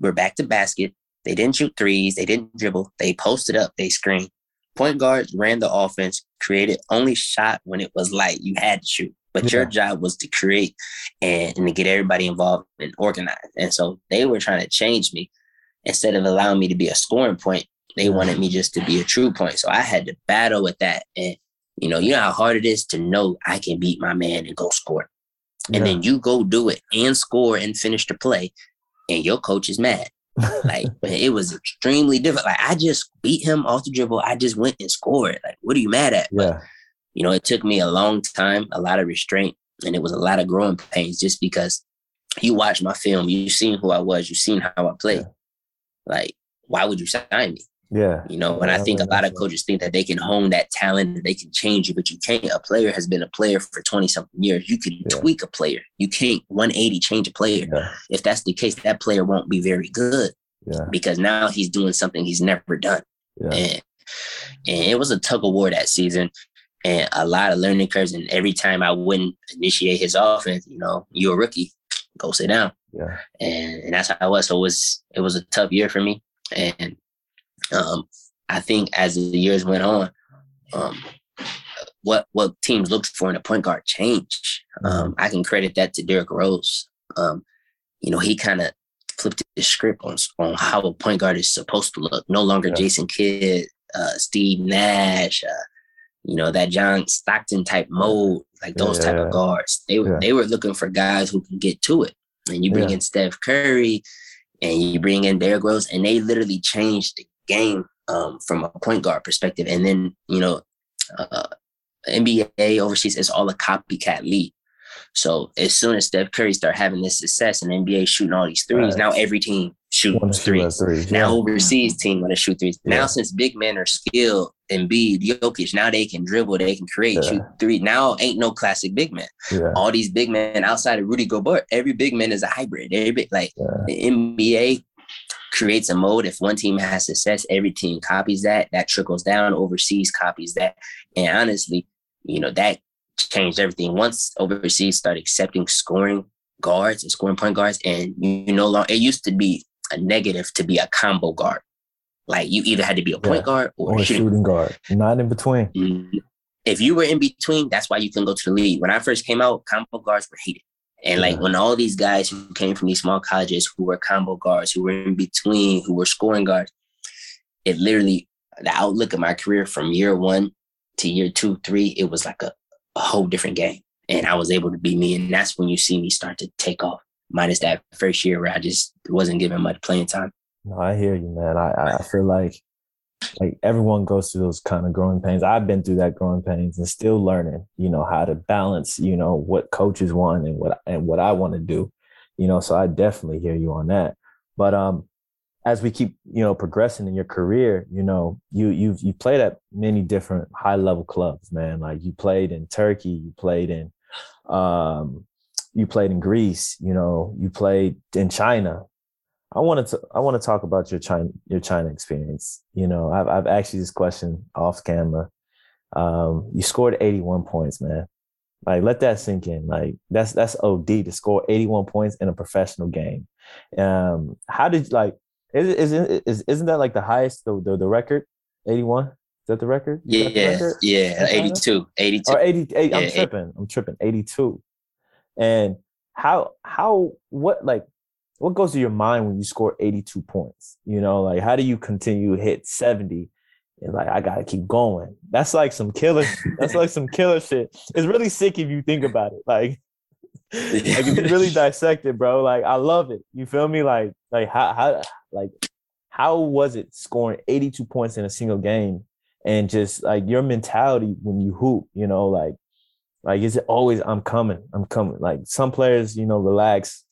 were back to basket. They didn't shoot threes. They didn't dribble. They posted up. They screened. Point guards ran the offense, created only shot when it was light. You had to shoot. But yeah. your job was to create and, and to get everybody involved and organized. And so they were trying to change me instead of allowing me to be a scoring point. They wanted me just to be a true point. So I had to battle with that. And you know, you know how hard it is to know I can beat my man and go score. And yeah. then you go do it and score and finish the play, and your coach is mad. Like it was extremely difficult. Like I just beat him off the dribble. I just went and scored. Like, what are you mad at? Yeah. But you know, it took me a long time, a lot of restraint, and it was a lot of growing pains just because you watch my film, you've seen who I was, you've seen how I played. Yeah. Like, why would you sign me? Yeah. You know, and I think a lot of coaches think that they can hone that talent, that they can change you, but you can't. A player has been a player for 20 something years. You can yeah. tweak a player. You can't 180 change a player. Yeah. If that's the case, that player won't be very good. Yeah. Because now he's doing something he's never done. And, and it was a tug of war that season and a lot of learning curves. And every time I wouldn't initiate his offense, you know, you're a rookie, go sit down. Yeah. And, and that's how I was. So it was it was a tough year for me. And um, I think as the years went on, um, what what teams looked for in a point guard changed. Um, I can credit that to Derrick Rose. Um, you know, he kind of flipped the script on on how a point guard is supposed to look. No longer yeah. Jason Kidd, uh, Steve Nash, uh, you know, that John Stockton type mode, like those yeah, type of guards. They yeah. they were looking for guys who can get to it. And you bring in Steph Curry and you bring in Derrick Rose, and they literally changed the game um, from a point guard perspective. And then, you know, uh, NBA overseas is all a copycat league. So as soon as Steph Curry start having this success and NBA shooting all these threes, right. now every team shoots threes. threes. Now yeah. overseas team want to shoot threes. Yeah. Now since big men are skilled and be Jokic, now they can dribble, they can create, yeah. shoot three. Now ain't no classic big man. All these big men outside of Rudy Gobert, every big man is a hybrid. Every big, like the NBA creates a mode. If one team has success, every team copies that. That trickles down. Overseas copies that. And honestly, you know that changed everything. Once overseas started accepting scoring guards and scoring point guards, and you no longer it used to be a negative to be a combo guard. Like you either had to be a point yeah. guard or, or a shooting, shooting guard, not in between. Mm-hmm. If you were in between, that's why you can go to the league. When I first came out, combo guards were hated. And like when all these guys who came from these small colleges who were combo guards, who were in between, who were scoring guards, it literally the outlook of my career from year one to year two, three, it was like a a whole different game. And I was able to be me. And that's when you see me start to take off, minus that first year where I just wasn't given much playing time. No, I hear you, man. I, I feel like like everyone goes through those kind of growing pains. I've been through that growing pains and still learning, you know, how to balance, you know, what coaches want and what and what I want to do. You know, so I definitely hear you on that. But um as we keep you know progressing in your career you know you you've you played at many different high level clubs man like you played in turkey you played in Um, you played in Greece. You know, you played in China. I wanted to I want to talk about your China your China experience. You know, I've I've asked you this question off camera. Um, you scored 81 points, man. Like let that sink in. Like that's that's OD to score 81 points in a professional game. Um, how did like is is is isn't that like the highest the the, the record 81? Is that the record? Yeah, the record? yeah, 82, 82. Or 80, 80 Yeah, I'm tripping. I'm tripping. 82. And how how what like what goes to your mind when you score 82 points? You know, like how do you continue to hit 70 and like I gotta keep going? That's like some killer, that's like some killer shit. It's really sick if you think about it. Like like if you really dissect it, bro, like I love it. You feel me? Like like how how like how was it scoring 82 points in a single game and just like your mentality when you hoop, you know, like like is it always I'm coming, I'm coming. Like some players, you know, relax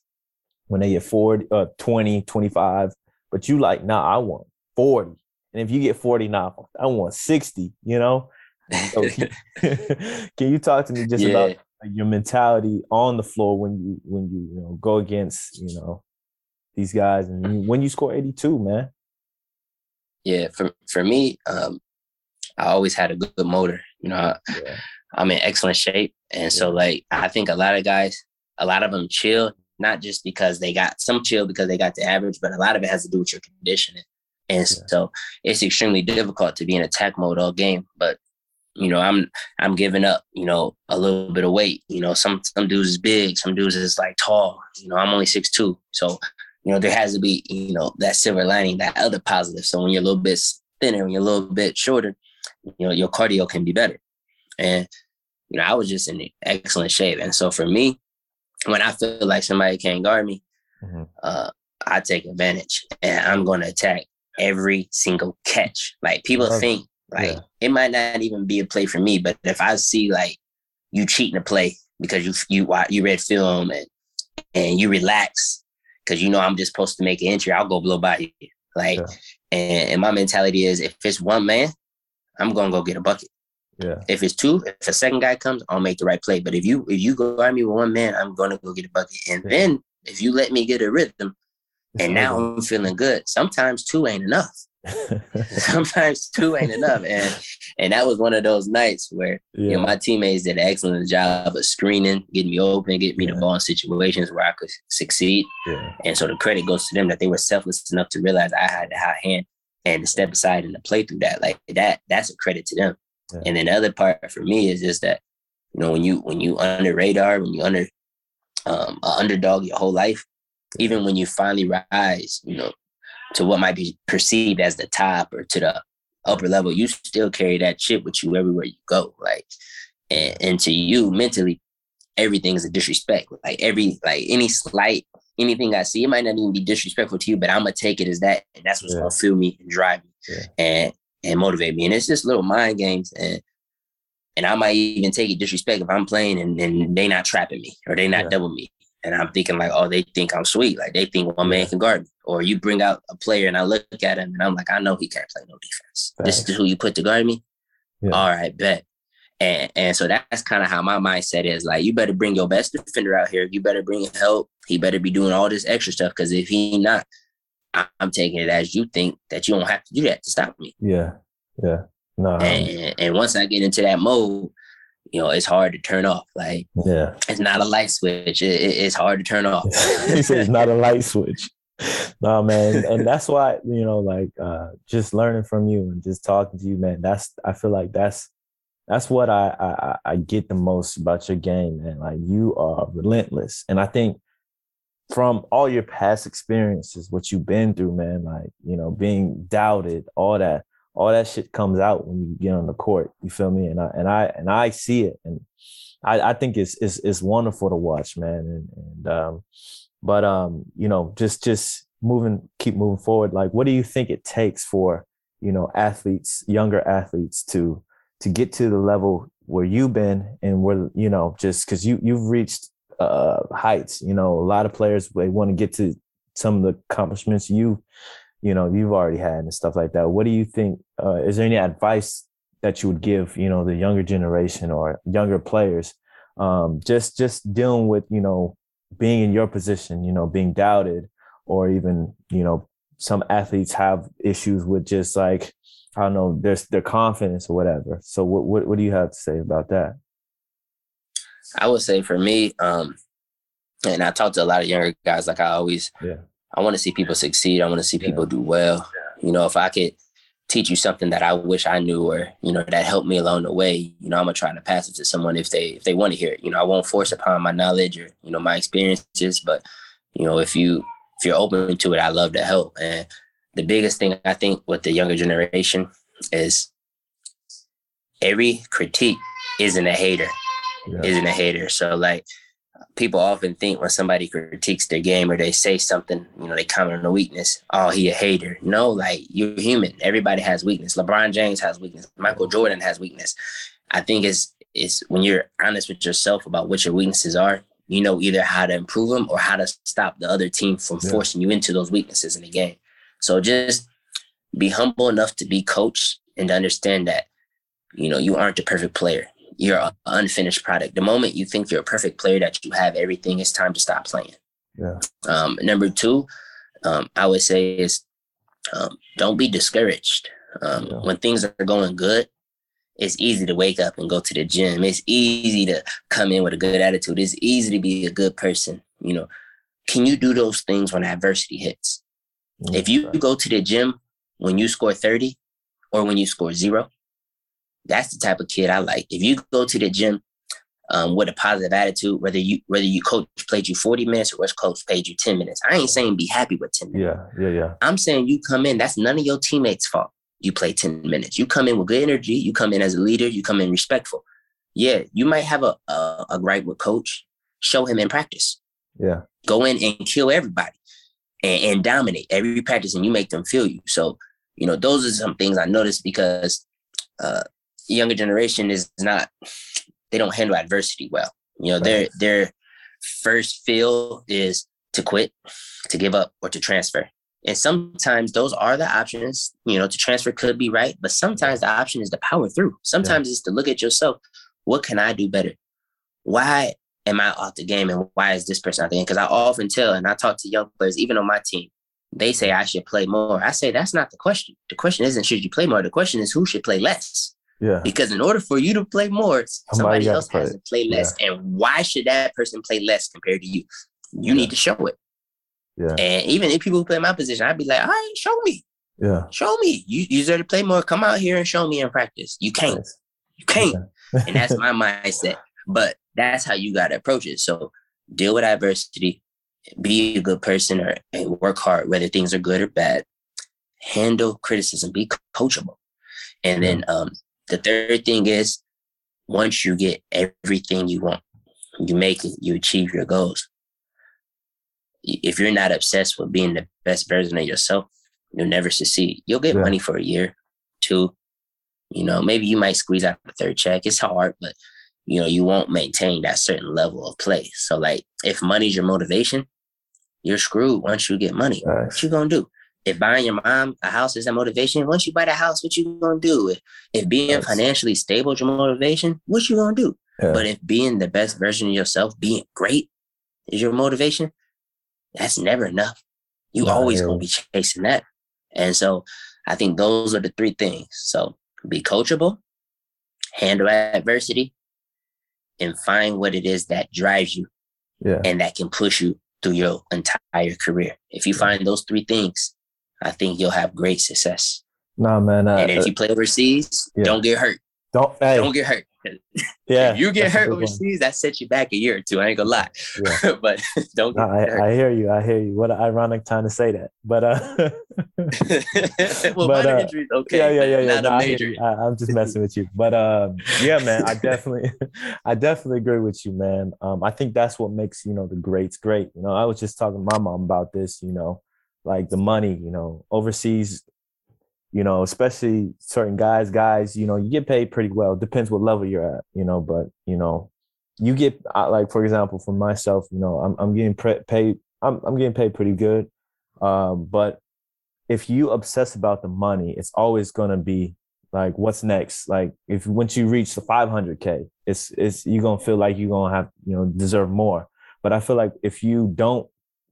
when they get 40 uh 20, 25, but you like, nah, I want 40. And if you get 40 now, I want 60, you know? So can, can you talk to me just about yeah, like, your mentality on the floor when you when you you know go against you know these guys and when you score 82 man yeah. For for me, um, I always had a good motor. You know, I, yeah I'm in excellent shape, and so like I think a lot of guys, a lot of them chill, not just because they got some chill because they got the average, but a lot of it has to do with your conditioning. And Yeah. so it's extremely difficult to be in attack mode all game. But you know, I'm I'm giving up, you know, a little bit of weight. You know, some some dudes is big, some dudes is like tall. You know, I'm only six two, so you know there has to be you know that silver lining, that other positive. So when you're a little bit thinner, when you're a little bit shorter, you know, your cardio can be better. And you know, I was just in excellent shape. And so for me, when I feel like somebody can't guard me, Mhm. uh, I take advantage and I'm going to attack every single catch. Like people it. think like Yeah. it might not even be a play for me, but if I see like you cheating a play because you you you read film and and you relax because you know I'm just supposed to make an entry, I'll go blow by you. Like, Yeah. and, and my mentality is if it's one man, I'm gonna go get a bucket. Yeah If it's two, if a second guy comes, I'll make the right play. But if you if you guard me with one man, I'm gonna go get a bucket. And Yeah. then if you let me get a rhythm, and now. I'm feeling good. Sometimes two ain't enough. Sometimes two ain't enough. And and that was one of those nights where yeah you know my teammates did an excellent job of screening, getting me open, getting me Yeah. the ball in situations where I could succeed. yeah And so the credit goes to them that they were selfless enough to realize I had the hot hand and to step aside and to play through that. Like that, that's a credit to them. Yeah. And then the other part for me is just that, you know, when you when you under radar, when you under um a underdog your whole life, even when you finally rise, you know, to what might be perceived as the top or to the upper level, you still carry that chip with you everywhere you go. Like and, and to you mentally, everything is a disrespect. Like every like any slight anything I see, it might not even be disrespectful to you, but I'm gonna take it as that, and that's what's Yeah. gonna fuel me and drive me Yeah. and and motivate me. And it's just little mind games, and and I might even take it disrespect if I'm playing and, and they not trapping me or they not Yeah. double me, and I'm thinking like, oh, they think I'm sweet, like they think one man can guard me, or you bring out a player and I look at him and I'm like, I know he can't play no defense. This is who you put to guard me. Yeah. All right, bet. And and so that's kind of how my mindset is. Like, you better bring your best defender out here. You better bring help. He better be doing all this extra stuff. Because if he not, I'm taking it as you think that you don't have to do that to stop me. yeah yeah no And and once I get into that mode, you know, it's hard to turn off. Like, yeah it's not a light switch. It, it- it's hard to turn off. he said it's not a light switch. No, man, and that's why you know, like, uh, just learning from you and just talking to you, man. That's I feel like that's that's what I I, I- I get the most about your game, man. Like you are relentless, and I think from all your past experiences, what you've been through, man, like you know, being doubted, all that, all that shit comes out when you get on the court. You feel me? And I and I and I see it, and I, I think it's it's it's wonderful to watch, man. And and um, but um, you know, just just moving, keep moving forward. Like, what do you think it takes for you know athletes, younger athletes, to to get to the level where you've been and where you know just because you you've reached uh heights you know a lot of players they want to get to some of the accomplishments you you know you've already had and stuff like that what do you think uh is there any advice that you would give you know the younger generation or younger players um, just just dealing with you know being in your position, you know, being doubted, or even you know some athletes have issues with just like I don't know their their confidence or whatever. So what what, what do you have to say about that? I would say for me, um, and I talk to a lot of younger guys. Like I always, yeah, I want to see people succeed. I want to see people yeah. do well. You know, if I could teach you something that I wish I knew or, you know, that helped me along the way, you know, I'm gonna try to pass it to someone if they if they want to hear it. You know, I won't force upon my knowledge or, you know, my experiences, but you know, if you if you're open to it, I love to help. And the biggest thing I think with the younger generation is every critique isn't a hater. Yeah. Isn't a hater. So like people often think when somebody critiques their game or they say something, you know, they comment on a weakness, oh, he a hater. No, like you're human. Everybody has weakness. LeBron James has weakness. Michael Jordan has weakness. I think it's it's when you're honest with yourself about what your weaknesses are, you know either how to improve them or how to stop the other team from yeah. forcing you into those weaknesses in the game. So just be humble enough to be coached and to understand that, you know, you aren't the perfect player you're an unfinished product. The moment you think you're a perfect player, that you have everything, it's time to stop playing. Yeah. Um, number two, um, I would say is um, don't be discouraged. Um, yeah. When things are going good, it's easy to wake up and go to the gym. It's easy to come in with a good attitude. It's easy to be a good person. You know, can you do those things when adversity hits? Mm-hmm. If you go to the gym when you score 30 or when you score zero, that's the type of kid I like. If you go to the gym um, with a positive attitude, whether you whether you coach played you 40 minutes or what's coach paid you 10 minutes. I ain't saying be happy with 10 minutes. Yeah, yeah, yeah. I'm saying you come in, that's none of your teammates' fault. You play 10 minutes. You come in with good energy, you come in as a leader, you come in respectful. Yeah, you might have a a, a gripe with coach. Show him in practice. Yeah. Go in and kill everybody and, and dominate every practice and you make them feel you. So, you know, those are some things I noticed because uh, younger generation is not they don't handle adversity well. You know, right. their their first feel is to quit, to give up, or to transfer. And sometimes those are the options. You know, to transfer could be right, but sometimes the option is to power through. Sometimes yeah. it's to look at yourself. What can I do better? Why am I off the game, and why is this person out the game? Because I often tell, and I talk to young players, even on my team, they say I should play more. I say that's not the question. The question isn't should you play more. The question is who should play less. Yeah. Because in order for you to play more, somebody, somebody else play. has to play less. Yeah. And why should that person play less compared to you? You yeah. need to show it. Yeah. And even if people play my position, I'd be like, all right, show me. Yeah. Show me. You, you deserve to play more. Come out here and show me in practice. You can't. Nice. You can't. Yeah. and that's my mindset. But that's how you got to approach it. So deal with adversity, be a good person or work hard, whether things are good or bad. Handle criticism, be coachable. And then um, the third thing is once you get everything you want, you make it, you achieve your goals. If you're not obsessed with being the best version of yourself, you'll never succeed. You'll get yeah. money for a year, two. You know, maybe you might squeeze out the third check. It's hard, but you know, you won't maintain that certain level of play. So like if money's your motivation, you're screwed once you get money. Nice. What you gonna do? If buying your mom a house is that motivation, once you buy the house, what you gonna do? If, if being yes. financially stable is your motivation, what you gonna do? Yeah. But if being the best version of yourself, being great is your motivation, that's never enough. You always gonna be chasing that. And so I think those are the three things. So be coachable, handle adversity, and find what it is that drives you yeah. and that can push you through your entire career. If you yeah. find those three things, I think you'll have great success. Nah, man. Uh, and if uh, you play overseas, yeah. don't get hurt. Don't hey. don't get hurt. Yeah, if you get hurt overseas, that sets you back a year or two. I ain't gonna lie, yeah. but don't. No, I, I, hear you. I hear you. What an ironic time to say that, but uh, well, but, minor uh, injuries, okay. Yeah, yeah, yeah, yeah. Not no, a major. I am just messing with you, but um, yeah, man. I definitely, I definitely agree with you, man. Um, I think that's what makes you know the greats great. You know, I was just talking to my mom about this. You know, like the money, you know, overseas, you know, especially certain guys, guys, you know, you get paid pretty well. Depends what level you're at, you know, but you know, you get like for example, for myself, you know, I'm I'm getting pre- paid. I'm I'm getting paid pretty good, um, but if you obsess about the money, it's always gonna be like what's next? Like if once you reach the 500k, it's it's you're gonna feel like you're gonna have you know deserve more. But I feel like if you don't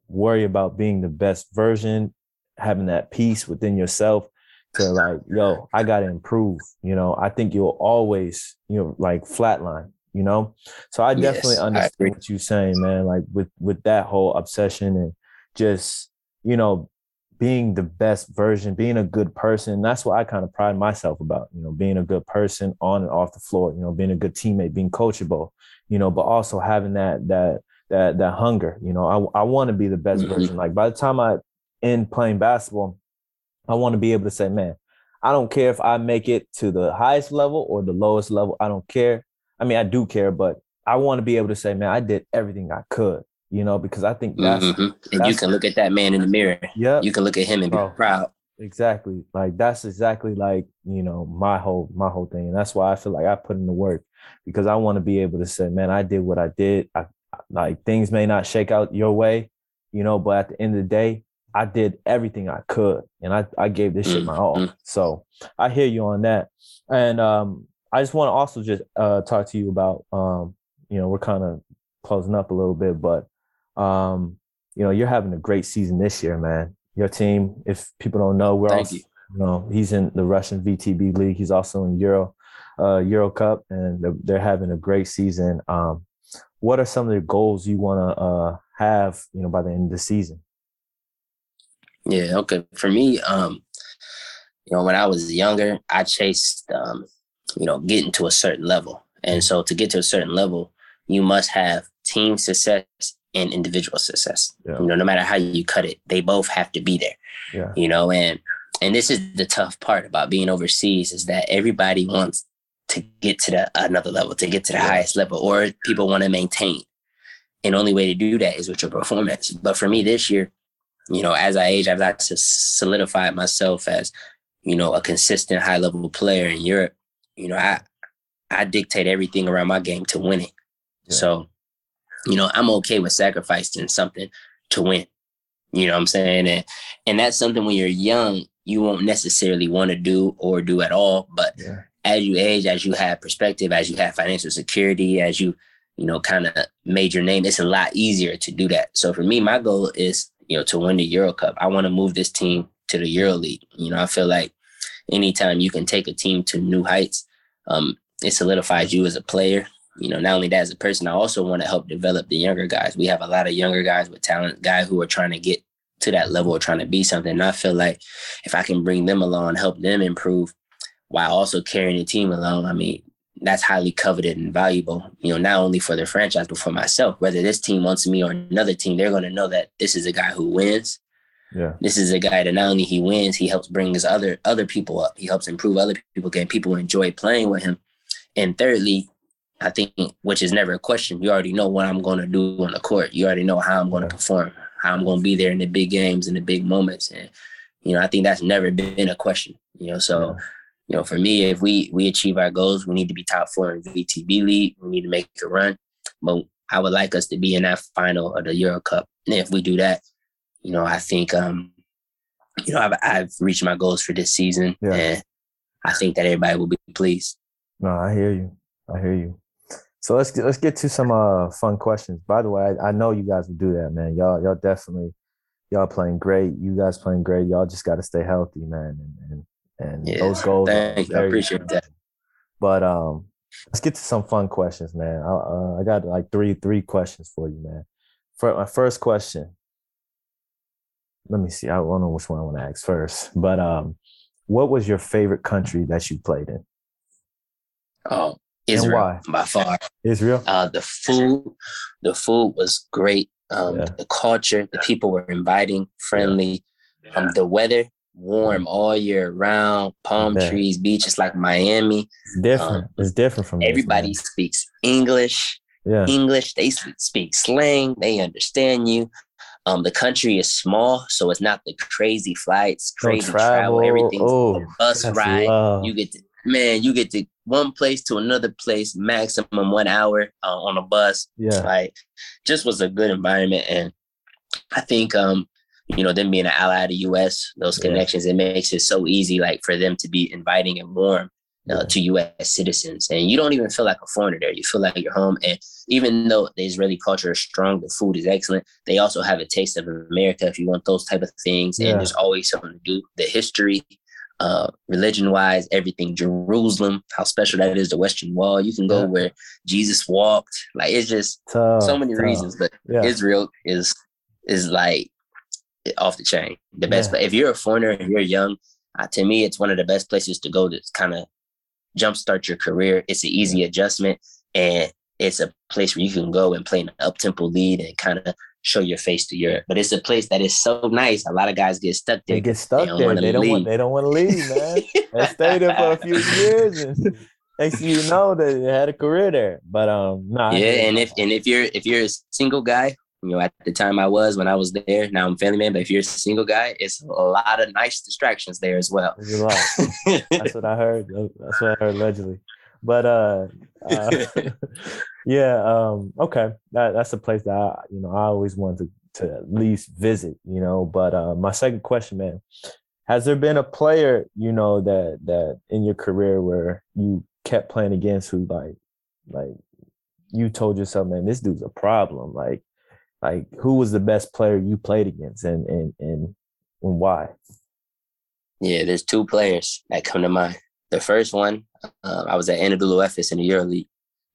worry about being the best version, having that peace within yourself to like, yo, I gotta improve. You know, I think you'll always you know like flatline. You know, so I definitely Yes, understand agree. what you're saying, man. Like with with that whole obsession and just you know being the best version, being a good person. That's what I kind of pride myself about, you know, being a good person on and off the floor, you know, being a good teammate, being coachable, you know, but also having that that that that hunger, you know, I I want to be the best Mhm. version. Like by the time I end playing basketball, I want to be able to say, man, I don't care if I make it to the highest level or the lowest level. I don't care. I mean, I do care, but I want to be able to say, man, I did everything I could, you know, because I think that's Mhm. And you can look at that man in the mirror. yeah, You can look at him and be proud. exactly like that's exactly like you know my whole my whole thing and that's why i feel like i put in the work because i want to be able to say man i did what i did I, like things may not shake out your way you know but at the end of the day i did everything i could and i, I gave this shit my all Mhm. so i hear you on that and um i just want to also just uh talk to you about um you know we're kind of closing up a little bit but um you know you're having a great season this year man your team if people don't know we're Thank also you. you know, he's in the Russian VTB league. He's also in Euro, uh, Euro Cup, and they're, they're having a great season. Um, what are some of the goals you want to uh, have, you know, by the end of the season? Yeah, okay. For me, um, you know, when I was younger, I chased um, you know, getting to a certain level. And so to get to a certain level, you must have team success and individual success. Yeah. You know, no matter how you cut it, they both have to be there. Yeah, You know, and and this is the tough part about being overseas is that everybody wants to get to the another level, to get to the Yeah. highest level, or people want to maintain. And only way to do that is with your performance. But for me this year, you know, as I age, I've got to solidify myself as, you know, a consistent high level player in Europe. You know, I I dictate everything around my game to win it. Yeah. So, you know, I'm okay with sacrificing something to win. You know what I'm saying? And and that's something when you're young, you won't necessarily want to do or do at all. But yeah, as you age, as you have perspective, as you have financial security, as you, you know, kind of made your name, it's a lot easier to do that. So for me, my goal is, you know, to win the Euro Cup. I want to move this team to the Euro League. You know, I feel like anytime you can take a team to new heights, um, it solidifies you as a player. You know, not only that as a person, I also want to help develop the younger guys. We have a lot of younger guys with talent, guys who are trying to get to that level or trying to be something. And I feel like if I can bring them along, help them improve while also carrying the team along, I mean, that's highly coveted and valuable, you know, not only for the franchise, but for myself. Whether this team wants me or another team, they're going to know that this is a guy who wins. yeah, This is a guy that not only he wins, he helps bring his other other people up. He helps improve other people game. People enjoy playing with him. And thirdly, I think, which is never a question, you already know what I'm going to do on the court. You already know how I'm going to Yeah. perform, how I'm going to be there in the big games and the big moments. And, you know, I think that's never been a question, you know, so yeah. You know, for me, if we we achieve our goals, we need to be top four in VTB league. We need to make a run, but I would like us to be in that final of the Euro Cup. And if we do that, you know, I think, um, you know, I've, I've reached my goals for this season, Yeah. and I think that everybody will be pleased. No, I hear you. I hear you. So let's get, let's get to some uh fun questions. By the way, I, I know you guys will do that, man. Y'all y'all definitely y'all playing great. You guys playing great. Y'all just got to stay healthy, man. And and, and Yeah, those goals. thank you. I appreciate that. But um, let's get to some fun questions, man. I, uh, I got like three three questions for you, man. For my first question, let me see. I don't know which one I want to ask first, but um, what was your favorite country that you played in? Oh, Israel by far. Israel. Uh, the food, the food was great. Um, Yeah. The culture, the people were inviting, friendly. Um, the weather, warm all year round, palm Yeah. trees, beaches like Miami. It's different. Um, it's different from this, Everybody speaks English. Yeah. English. They speak slang. They understand you. Um, the country is small, so it's not the crazy flights, No crazy travel. Everything's Oh, bus ride. love. You get to man, you get to one place to another place, maximum one hour uh, on a bus yeah. like just was a good environment and i think um you know, them being an ally of the U.S., those Yeah. connections, it makes it so easy, like for them to be inviting and warm uh, to U.S. citizens, and you don't even feel like a foreigner there. You feel like you're home. And even though the Israeli culture is strong, the food is excellent. They also have a taste of America if you want those type of things. Yeah. And there's always something to do. The history, uh, religion-wise, everything. Jerusalem, how special that is. The Western Wall. You can go Yeah. where Jesus walked. Like it's just Tough, so many tough. reasons. But Yeah. Israel is is like off the chain. The best. Yeah. But if you're a foreigner and you're young, uh, to me, it's one of the best places to go to kind of jumpstart your career. It's an easy adjustment, and it's a place where you can go and play an up tempo lead and kind of show your face to Europe. But it's a place that is so nice. A lot of guys get stuck there. they get stuck don't there. They don't want. They don't want to leave, man. they stay there for a few years, and next you know, that they had a career there. But um, nah, yeah, and if and if you're if you're a single guy, you know, at the time I was when I was there. Now I'm family man, but if you're a single guy, it's a lot of nice distractions there as well. That's what I heard. That's what I heard allegedly. But uh, uh yeah, um, okay. That that's a place that I, you know, I always wanted to, to at least visit, you know. But uh my second question, man, has there been a player, you know, that that in your career where you kept playing against who like like you told yourself, man, this dude's a problem. Like like who was the best player you played against and and and, and why? Yeah, there's two players that come to mind. The first one, uh, I was at Anadolu in the EuroLeague,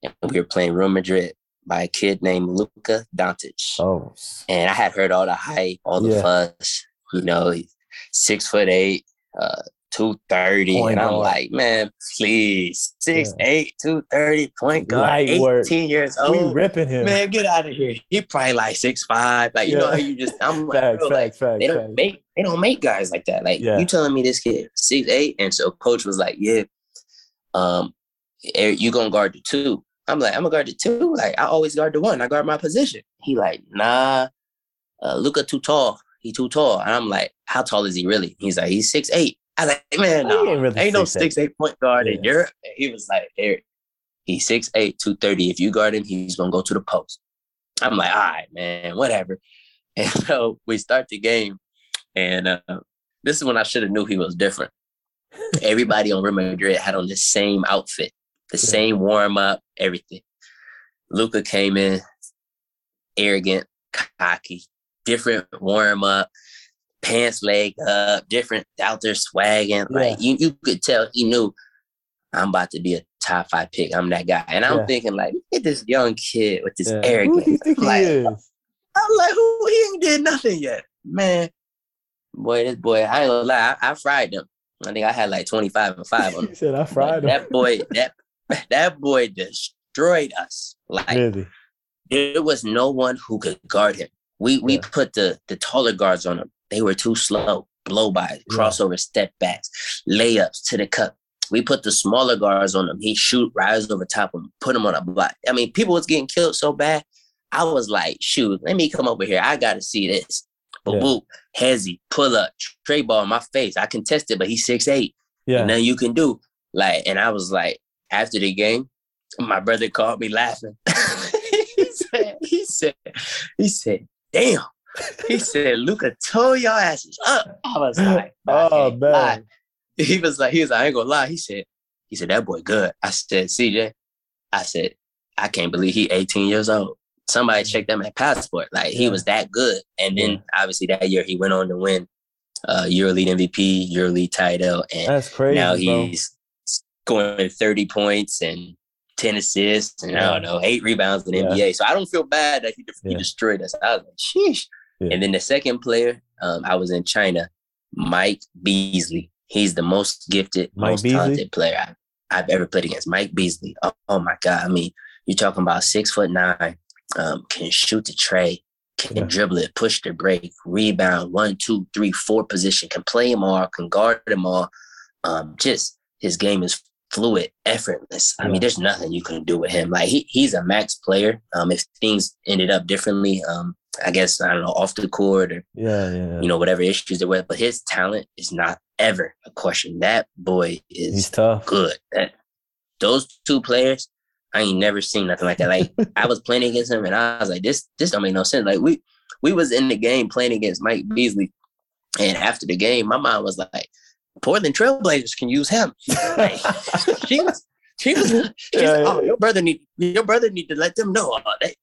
and we were playing Real Madrid by a kid named Luka Doncic. Oh, And I had heard all the hype, all the Yeah. fuss, you know, six foot eight, uh, 230. Point and I'm guard. like, man, please, six eight, 230, point guard, Light 18 work. years old. we ripping him. Man, get out of here. He probably like six five. Like, you know Yeah. how you just I'm like, bro, like facts, facts, they don't make they don't make guys like that. Like Yeah. you telling me this kid six eight, and so coach was like, yeah, um, Eric, you gonna guard the two. I'm like, I'm gonna guard the two. Like I always guard the one. I guard my position. He like, nah, uh, Luka too tall. He too tall. And I'm like, how tall is he really? He's like, he's six eight. I like, man, no, ain't really ain't no 6'8". six eight point guard in Europe. And he was like, Eric, he's six eight, two thirty. If you guard him, he's gonna go to the post. I'm like, all right, man, whatever. And so we start the game, and uh, this is when I should have knew he was different. Everybody on Real Madrid had on the same outfit, the same warm up, everything. Luka came in, arrogant, cocky, different warm up, pants leg up, different out there swagging. Like you, you could tell he knew I'm about to be a top five pick. I'm that guy. And I'm Yeah. thinking, like, look at this young kid with this Yeah. arrogance. Who do you think like, he is? I'm like, who he ain't did nothing yet. Man. Boy, this boy, I ain't gonna lie, I, I fried them. I think I had like 25 and 5 on He them. said I But fried him. that boy, that that boy destroyed us. Like really? there was no one who could guard him. We we Yeah. put the the taller guards on him. They were too slow. Blow by, Yeah. crossover, step backs, layups to the cup. We put the smaller guards on him. He shoot, rise over top of him, put him on a block. I mean, people was getting killed so bad. I was like, shoot, let me come over here. I gotta see this. But Yeah. boop, hezzy, pull up, tray ball in my face. I contested, but he's six eight. Yeah. Nothing you can do. Like, and I was like, after the game, my brother called me laughing. he said, he said, he said, damn. He said, Luka tore your asses up. I was like, oh can't lie. man. He was like, he was like, I ain't gonna lie. He said, he said, that boy good. I said, CJ, I said, I can't believe he 18 years old. Somebody checked him at passport. Like he was that good. And then obviously that year he went on to win uh EuroLeague MVP, EuroLeague title, and That's crazy. now bro. he's scoring 30 points and 10 assists and I don't know, eight rebounds in the Yeah. NBA. So I don't feel bad that he, he Yeah. destroyed us. I was like, sheesh. Yeah. And then the second player, um, I was in China, Mike Beasley. He's the most gifted, Mike most Beasley? talented player I, I've ever played against. Mike Beasley. Oh, oh my God. I mean, you're talking about six foot nine, um, can shoot the tray, can Yeah. dribble it, push the break, rebound, one, two, three, four position, can play them all, can guard them all. Um, just his game is fluid, effortless. I Yeah. mean, there's nothing you can do with him. Like he, he's a max player. Um, if things ended up differently, um, I guess I don't know, off the court or Yeah, yeah. you know whatever issues there were, but his talent is not ever a question. That boy he's is tough. good. That those two players, I ain't never seen nothing like that. Like I was playing against him, and I was like, this this don't make no sense. Like we we was in the game playing against Mike Beasley, and after the game, my mom was like, "Portland Trailblazers can use him." Like, she was, she was, she was yeah. "Oh, your brother need, your brother need to let them know uh, they,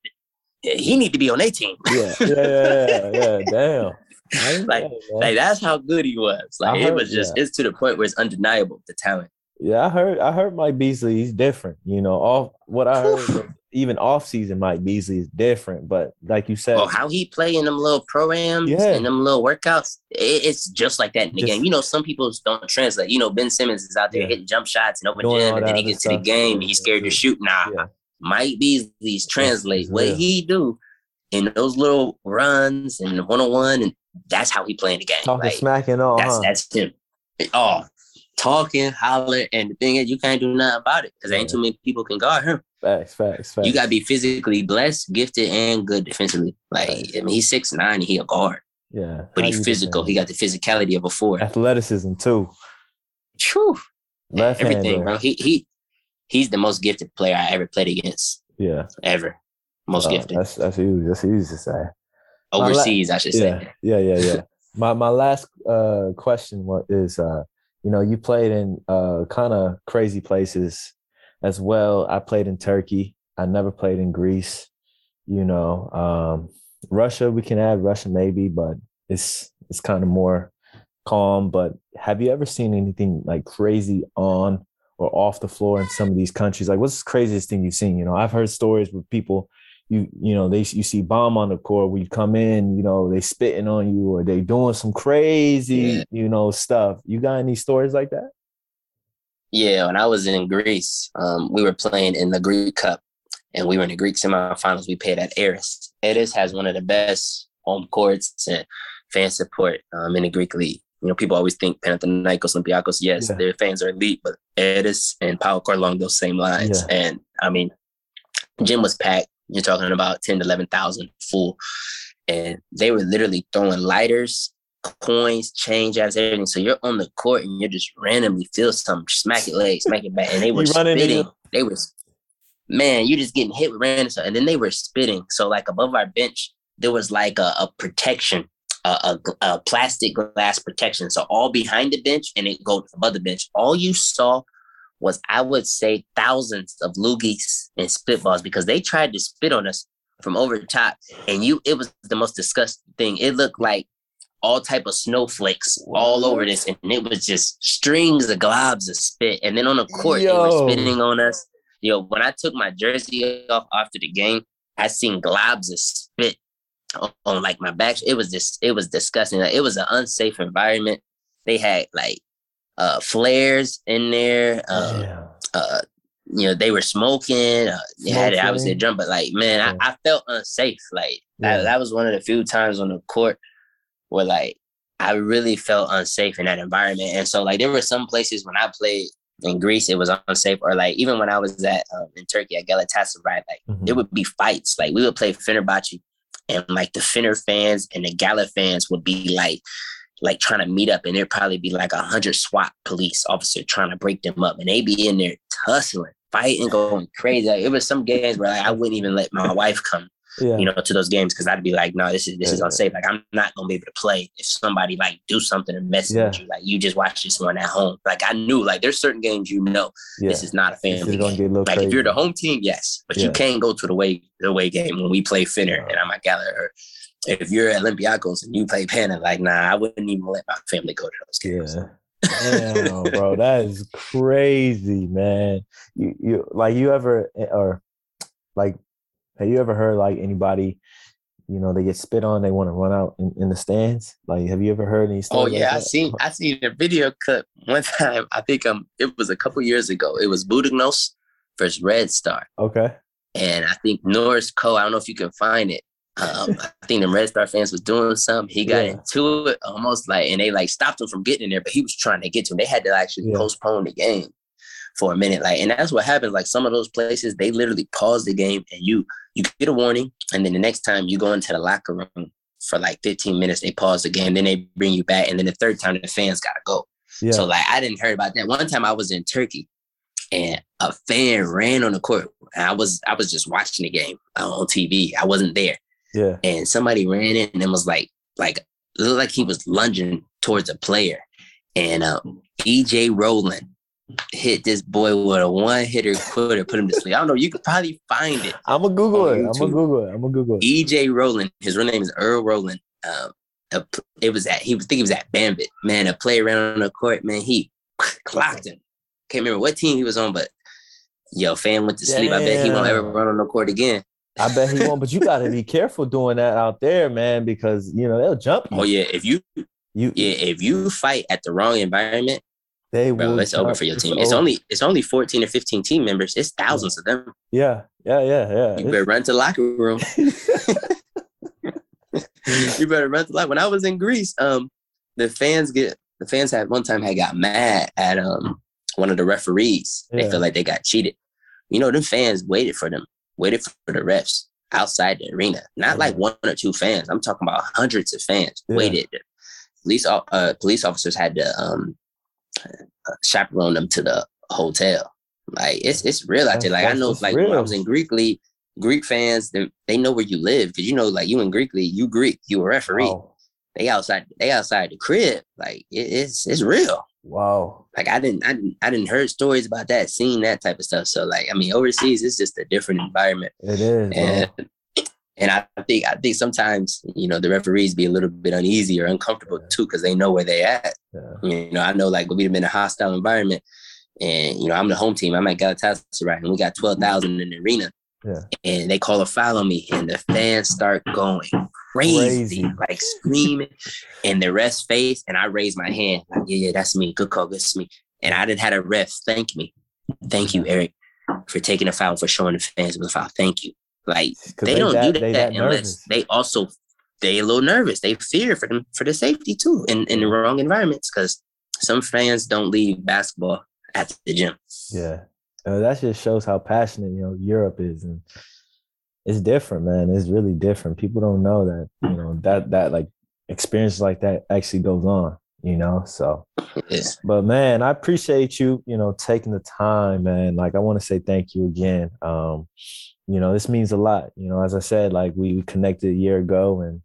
he need to be on their team." yeah, yeah, yeah, yeah, yeah. Damn. Like- man. Like that's how good he was. Like I it heard- was just, yeah. it's to the point where it's undeniable the talent. Yeah, I heard. I heard Mike Beasley. He's different. You know, off what I heard. Even off season, Mike Beasley is different. But like you said, Oh, how he play in them little programs Yeah. and them little workouts, it, it's just like that in the Just- game. You know, some people don't translate. You know, Ben Simmons is out there Yeah. hitting jump shots and open gym, and then he gets to the game and he's scared to shoot. Nah, Mike Beasley's translate it's what he do in those little runs and one on one, and that's how he playing the game. talking Like, smack and all. that's huh? that's him. Oh, talking, holler, and the thing is, you can't do nothing about it because ain't too many people can guard him. facts, facts, facts. You gotta be physically blessed, gifted, and good defensively. Like Right. I mean, he's six nine, and he a guard, yeah, but he's physical. He got the physicality of a four. athleticism too. True, Left everything, bro. He he he's the most gifted player I ever played against, Yeah, ever. Most gifted That's that's huge. That's huge to say. my la- overseas, I should Yeah, say. yeah, yeah, yeah. my my last uh question is uh you know you played in uh kind of crazy places as well. I played in Turkey. I never played in Greece. You know, um Russia we can add Russia maybe, but it's it's kind of more calm. But have you ever seen anything like crazy on or off the floor in some of these countries? Like, what's the craziest thing you've seen? You know, I've heard stories where people you you know they you see bomb on the court where you come in you know they spitting on you or they doing some crazy Yeah. you know stuff you got any stories like that Yeah, when I was in Greece, um, we were playing in the Greek Cup, and we were in the Greek semifinals. We played at Aris. Aris has one of the best home courts and fan support um, in the Greek league. You know, people always think Panathinaikos, Olympiacos. Yes, Yeah. their fans are elite, but Aris and PAOK are along those same lines. And I mean, gym was packed. You're talking about ten to eleven thousand full, and they were literally throwing lighters coins, change apps, everything. So you're on the court and you're just randomly feel something, smack it leg, smack it back, and they were You running in spitting. They were, man, you're just getting hit with random stuff, and then they were spitting. So like above our bench, there was like a, a protection, a, a, a plastic glass protection. So all behind the bench, and it goes above the bench. All you saw was, I would say, thousands of loogies and spitballs because they tried to spit on us from over the top, and you, it was the most disgusting thing. It looked like all type of snowflakes all over this, and it was just strings of globs of spit. And then on the court, they were spitting on us. Yo, when I took my jersey off after the game, I seen globs of spit on, on, like my back. It was just, it was disgusting. Like, it was an unsafe environment. They had like uh flares in there. Um, yeah uh, you know, they were smoking. Uh, they had it Smoking. obviously a drum, but like, man, Yeah. I, I felt unsafe. Like Yeah. that, that was one of the few times on the court where like I really felt unsafe in that environment. And so like there were some places when I played in Greece, it was unsafe, or like even when I was at um, in Turkey at Galatasaray, like Mhm. there would be fights. Like we would play Fenerbahce, and like the Fener fans and the Gala fans would be like like trying to meet up, and there'd probably be like a hundred SWAT police officer trying to break them up, and they'd be in there tussling, fighting, going crazy. Like, it was some games where like, I wouldn't even let my wife come, yeah you know, to those games because I'd be like, no, this is this is Yeah. unsafe. Like I'm not gonna be able to play if somebody like do something and mess with you. Like you just watch this one at home. Like I knew like there's certain games you know this is not a family is gonna game. Like crazy. if you're the home team, yes, but you can't go to the way the away game when we play Fener and I'm at Gala. Or if you're at Olympiacos and you play Panna, like nah, I wouldn't even let my family go to those games. Yeah. Damn, bro, that is crazy, man. You you like you ever eh, or like have you ever heard like anybody, you know, they get spit on, they want to run out in, in the stands? Like, have you ever heard any Oh stories? like yeah, I seen I seen a video clip one time. I think um it was a couple years ago. It was Buducnost versus Red Star. Okay. And I think Norris Cole, I don't know if you can find it. Um, I think the Red Star fans was doing something. He got Yeah. into it almost like, and they like stopped him from getting in there, but he was trying to get to him. They had to actually Yeah. postpone the game for a minute. Like, and that's what happens. Like some of those places, they literally pause the game and you you get a warning, and then the next time you go into the locker room for like 15 minutes, they pause the game, then they bring you back, and then the third time the fans gotta go. Yeah. So like I didn't heard about that. One time I was in Turkey and a fan ran on the court. I was I was just watching the game uh, on TV. I wasn't there. Yeah. and somebody ran in and was like, like looked like he was lunging towards a player, and um, EJ Rowland hit this boy with a one hitter quitter, put him to sleep. I don't know. You could probably find it. I'm gonna Google it. I'm gonna Google it. I'm gonna Google it. EJ Rowland, his real name is Earl Rowland. Um, a it was at he was I think it was at Banvit. Man, a play around on the court, man, he clocked him. Can't remember what team he was on, but yo, fan went to sleep. I bet he won't ever run on the court again. I bet he won't, but you gotta be careful doing that out there, man, because you know they'll jump you. Oh yeah, if you You yeah, if you fight at the wrong environment, they bro, will it's over for your team. It's only it's only 14 or 15 team members. It's thousands of them. yeah, yeah, yeah, yeah. You better run to the locker room. you better run to the locker. When I was in Greece, um, the fans get the fans had one time had got mad at um one of the referees. They Yeah. feel like they got cheated. You know, the fans waited for them, waited for the refs outside the arena. Not like one or two fans. I'm talking about hundreds of fans Yeah. waited. Police uh, police officers had to um Uh, chaperone them to the hotel. Like it's it's real out there. Like I know, like when I was in Greek league, Greek fans they, they know where you live because you know, like you in Greek league, you Greek, you a referee. Wow. They outside, they outside the crib. Like it, it's it's real. wow. Like I didn't I didn't I didn't heard stories about that, seeing that type of stuff. So like I mean, overseas it's just a different environment. It is. And and I think I think sometimes you know the referees be a little bit uneasy or uncomfortable Yeah. too because they know where they at. Yeah. You know, I know like we've been in a hostile environment, and you know I'm the home team. I'm at Galatasaray, and we got twelve thousand in the arena. Yeah. And they call a foul on me, and the fans start going crazy, Crazy. like screaming, and the ref's face, and I raise my hand, like, yeah, yeah, that's me. Good call, that's me. And I didn't had a ref thank me, thank you, Eric, for taking a foul for showing the fans it was a foul. Thank you. Like they, don't do they that, unless nervous. they also they a little nervous. They fear for them for the safety too in, in the wrong environments because some fans don't leave basketball at the gym. Yeah. Uh, that just shows how passionate, you know, Europe is. And it's different, man. It's really different. People don't know that, you know, that that like experience like that actually goes on, you know. So but man, I appreciate you, you know, taking the time, man. Like I want to say thank you again. Um, you know, this means a lot. You know, as I said, like we connected a year ago and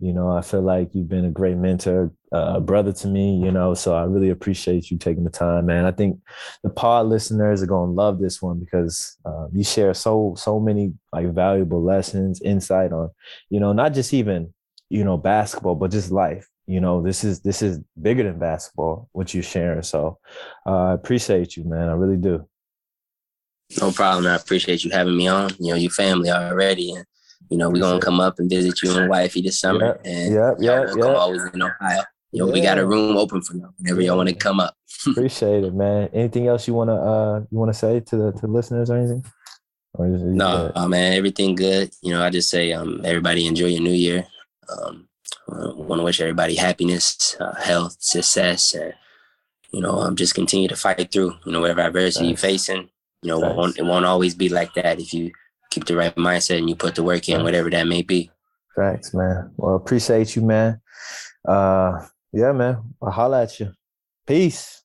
you know, I feel like you've been a great mentor, uh, a brother to me, you know, so I really appreciate you taking the time, man. I think the pod listeners are going to love this one because uh, you share so, so many like valuable lessons, insight on, you know, not just even, you know, basketball, but just life. You know, this is, this is bigger than basketball, what you're sharing. So uh, I appreciate you, man. I really do. No problem. I appreciate you having me on. You know, you family already, and you know we're gonna come up and visit you and wifey this summer, Yeah, and yeah, yeah, yeah. always in Ohio. You know, we got a room open for y'all whenever y'all want to come up. Appreciate it, man. Anything else you want to, uh, you want to say to the, to the listeners or anything? Or No, uh, man, everything good. You know, I just say, um, everybody enjoy your new year. Um, want to wish everybody happiness, uh, health, success, and you know, um, just continue to fight through. You know, whatever adversity you're facing. You know, it won't, it won't always be like that if you keep the right mindset and you put the work in, whatever that may be. Thanks, man. Well, appreciate you, man. Uh, yeah, man. I'll holla at you. Peace.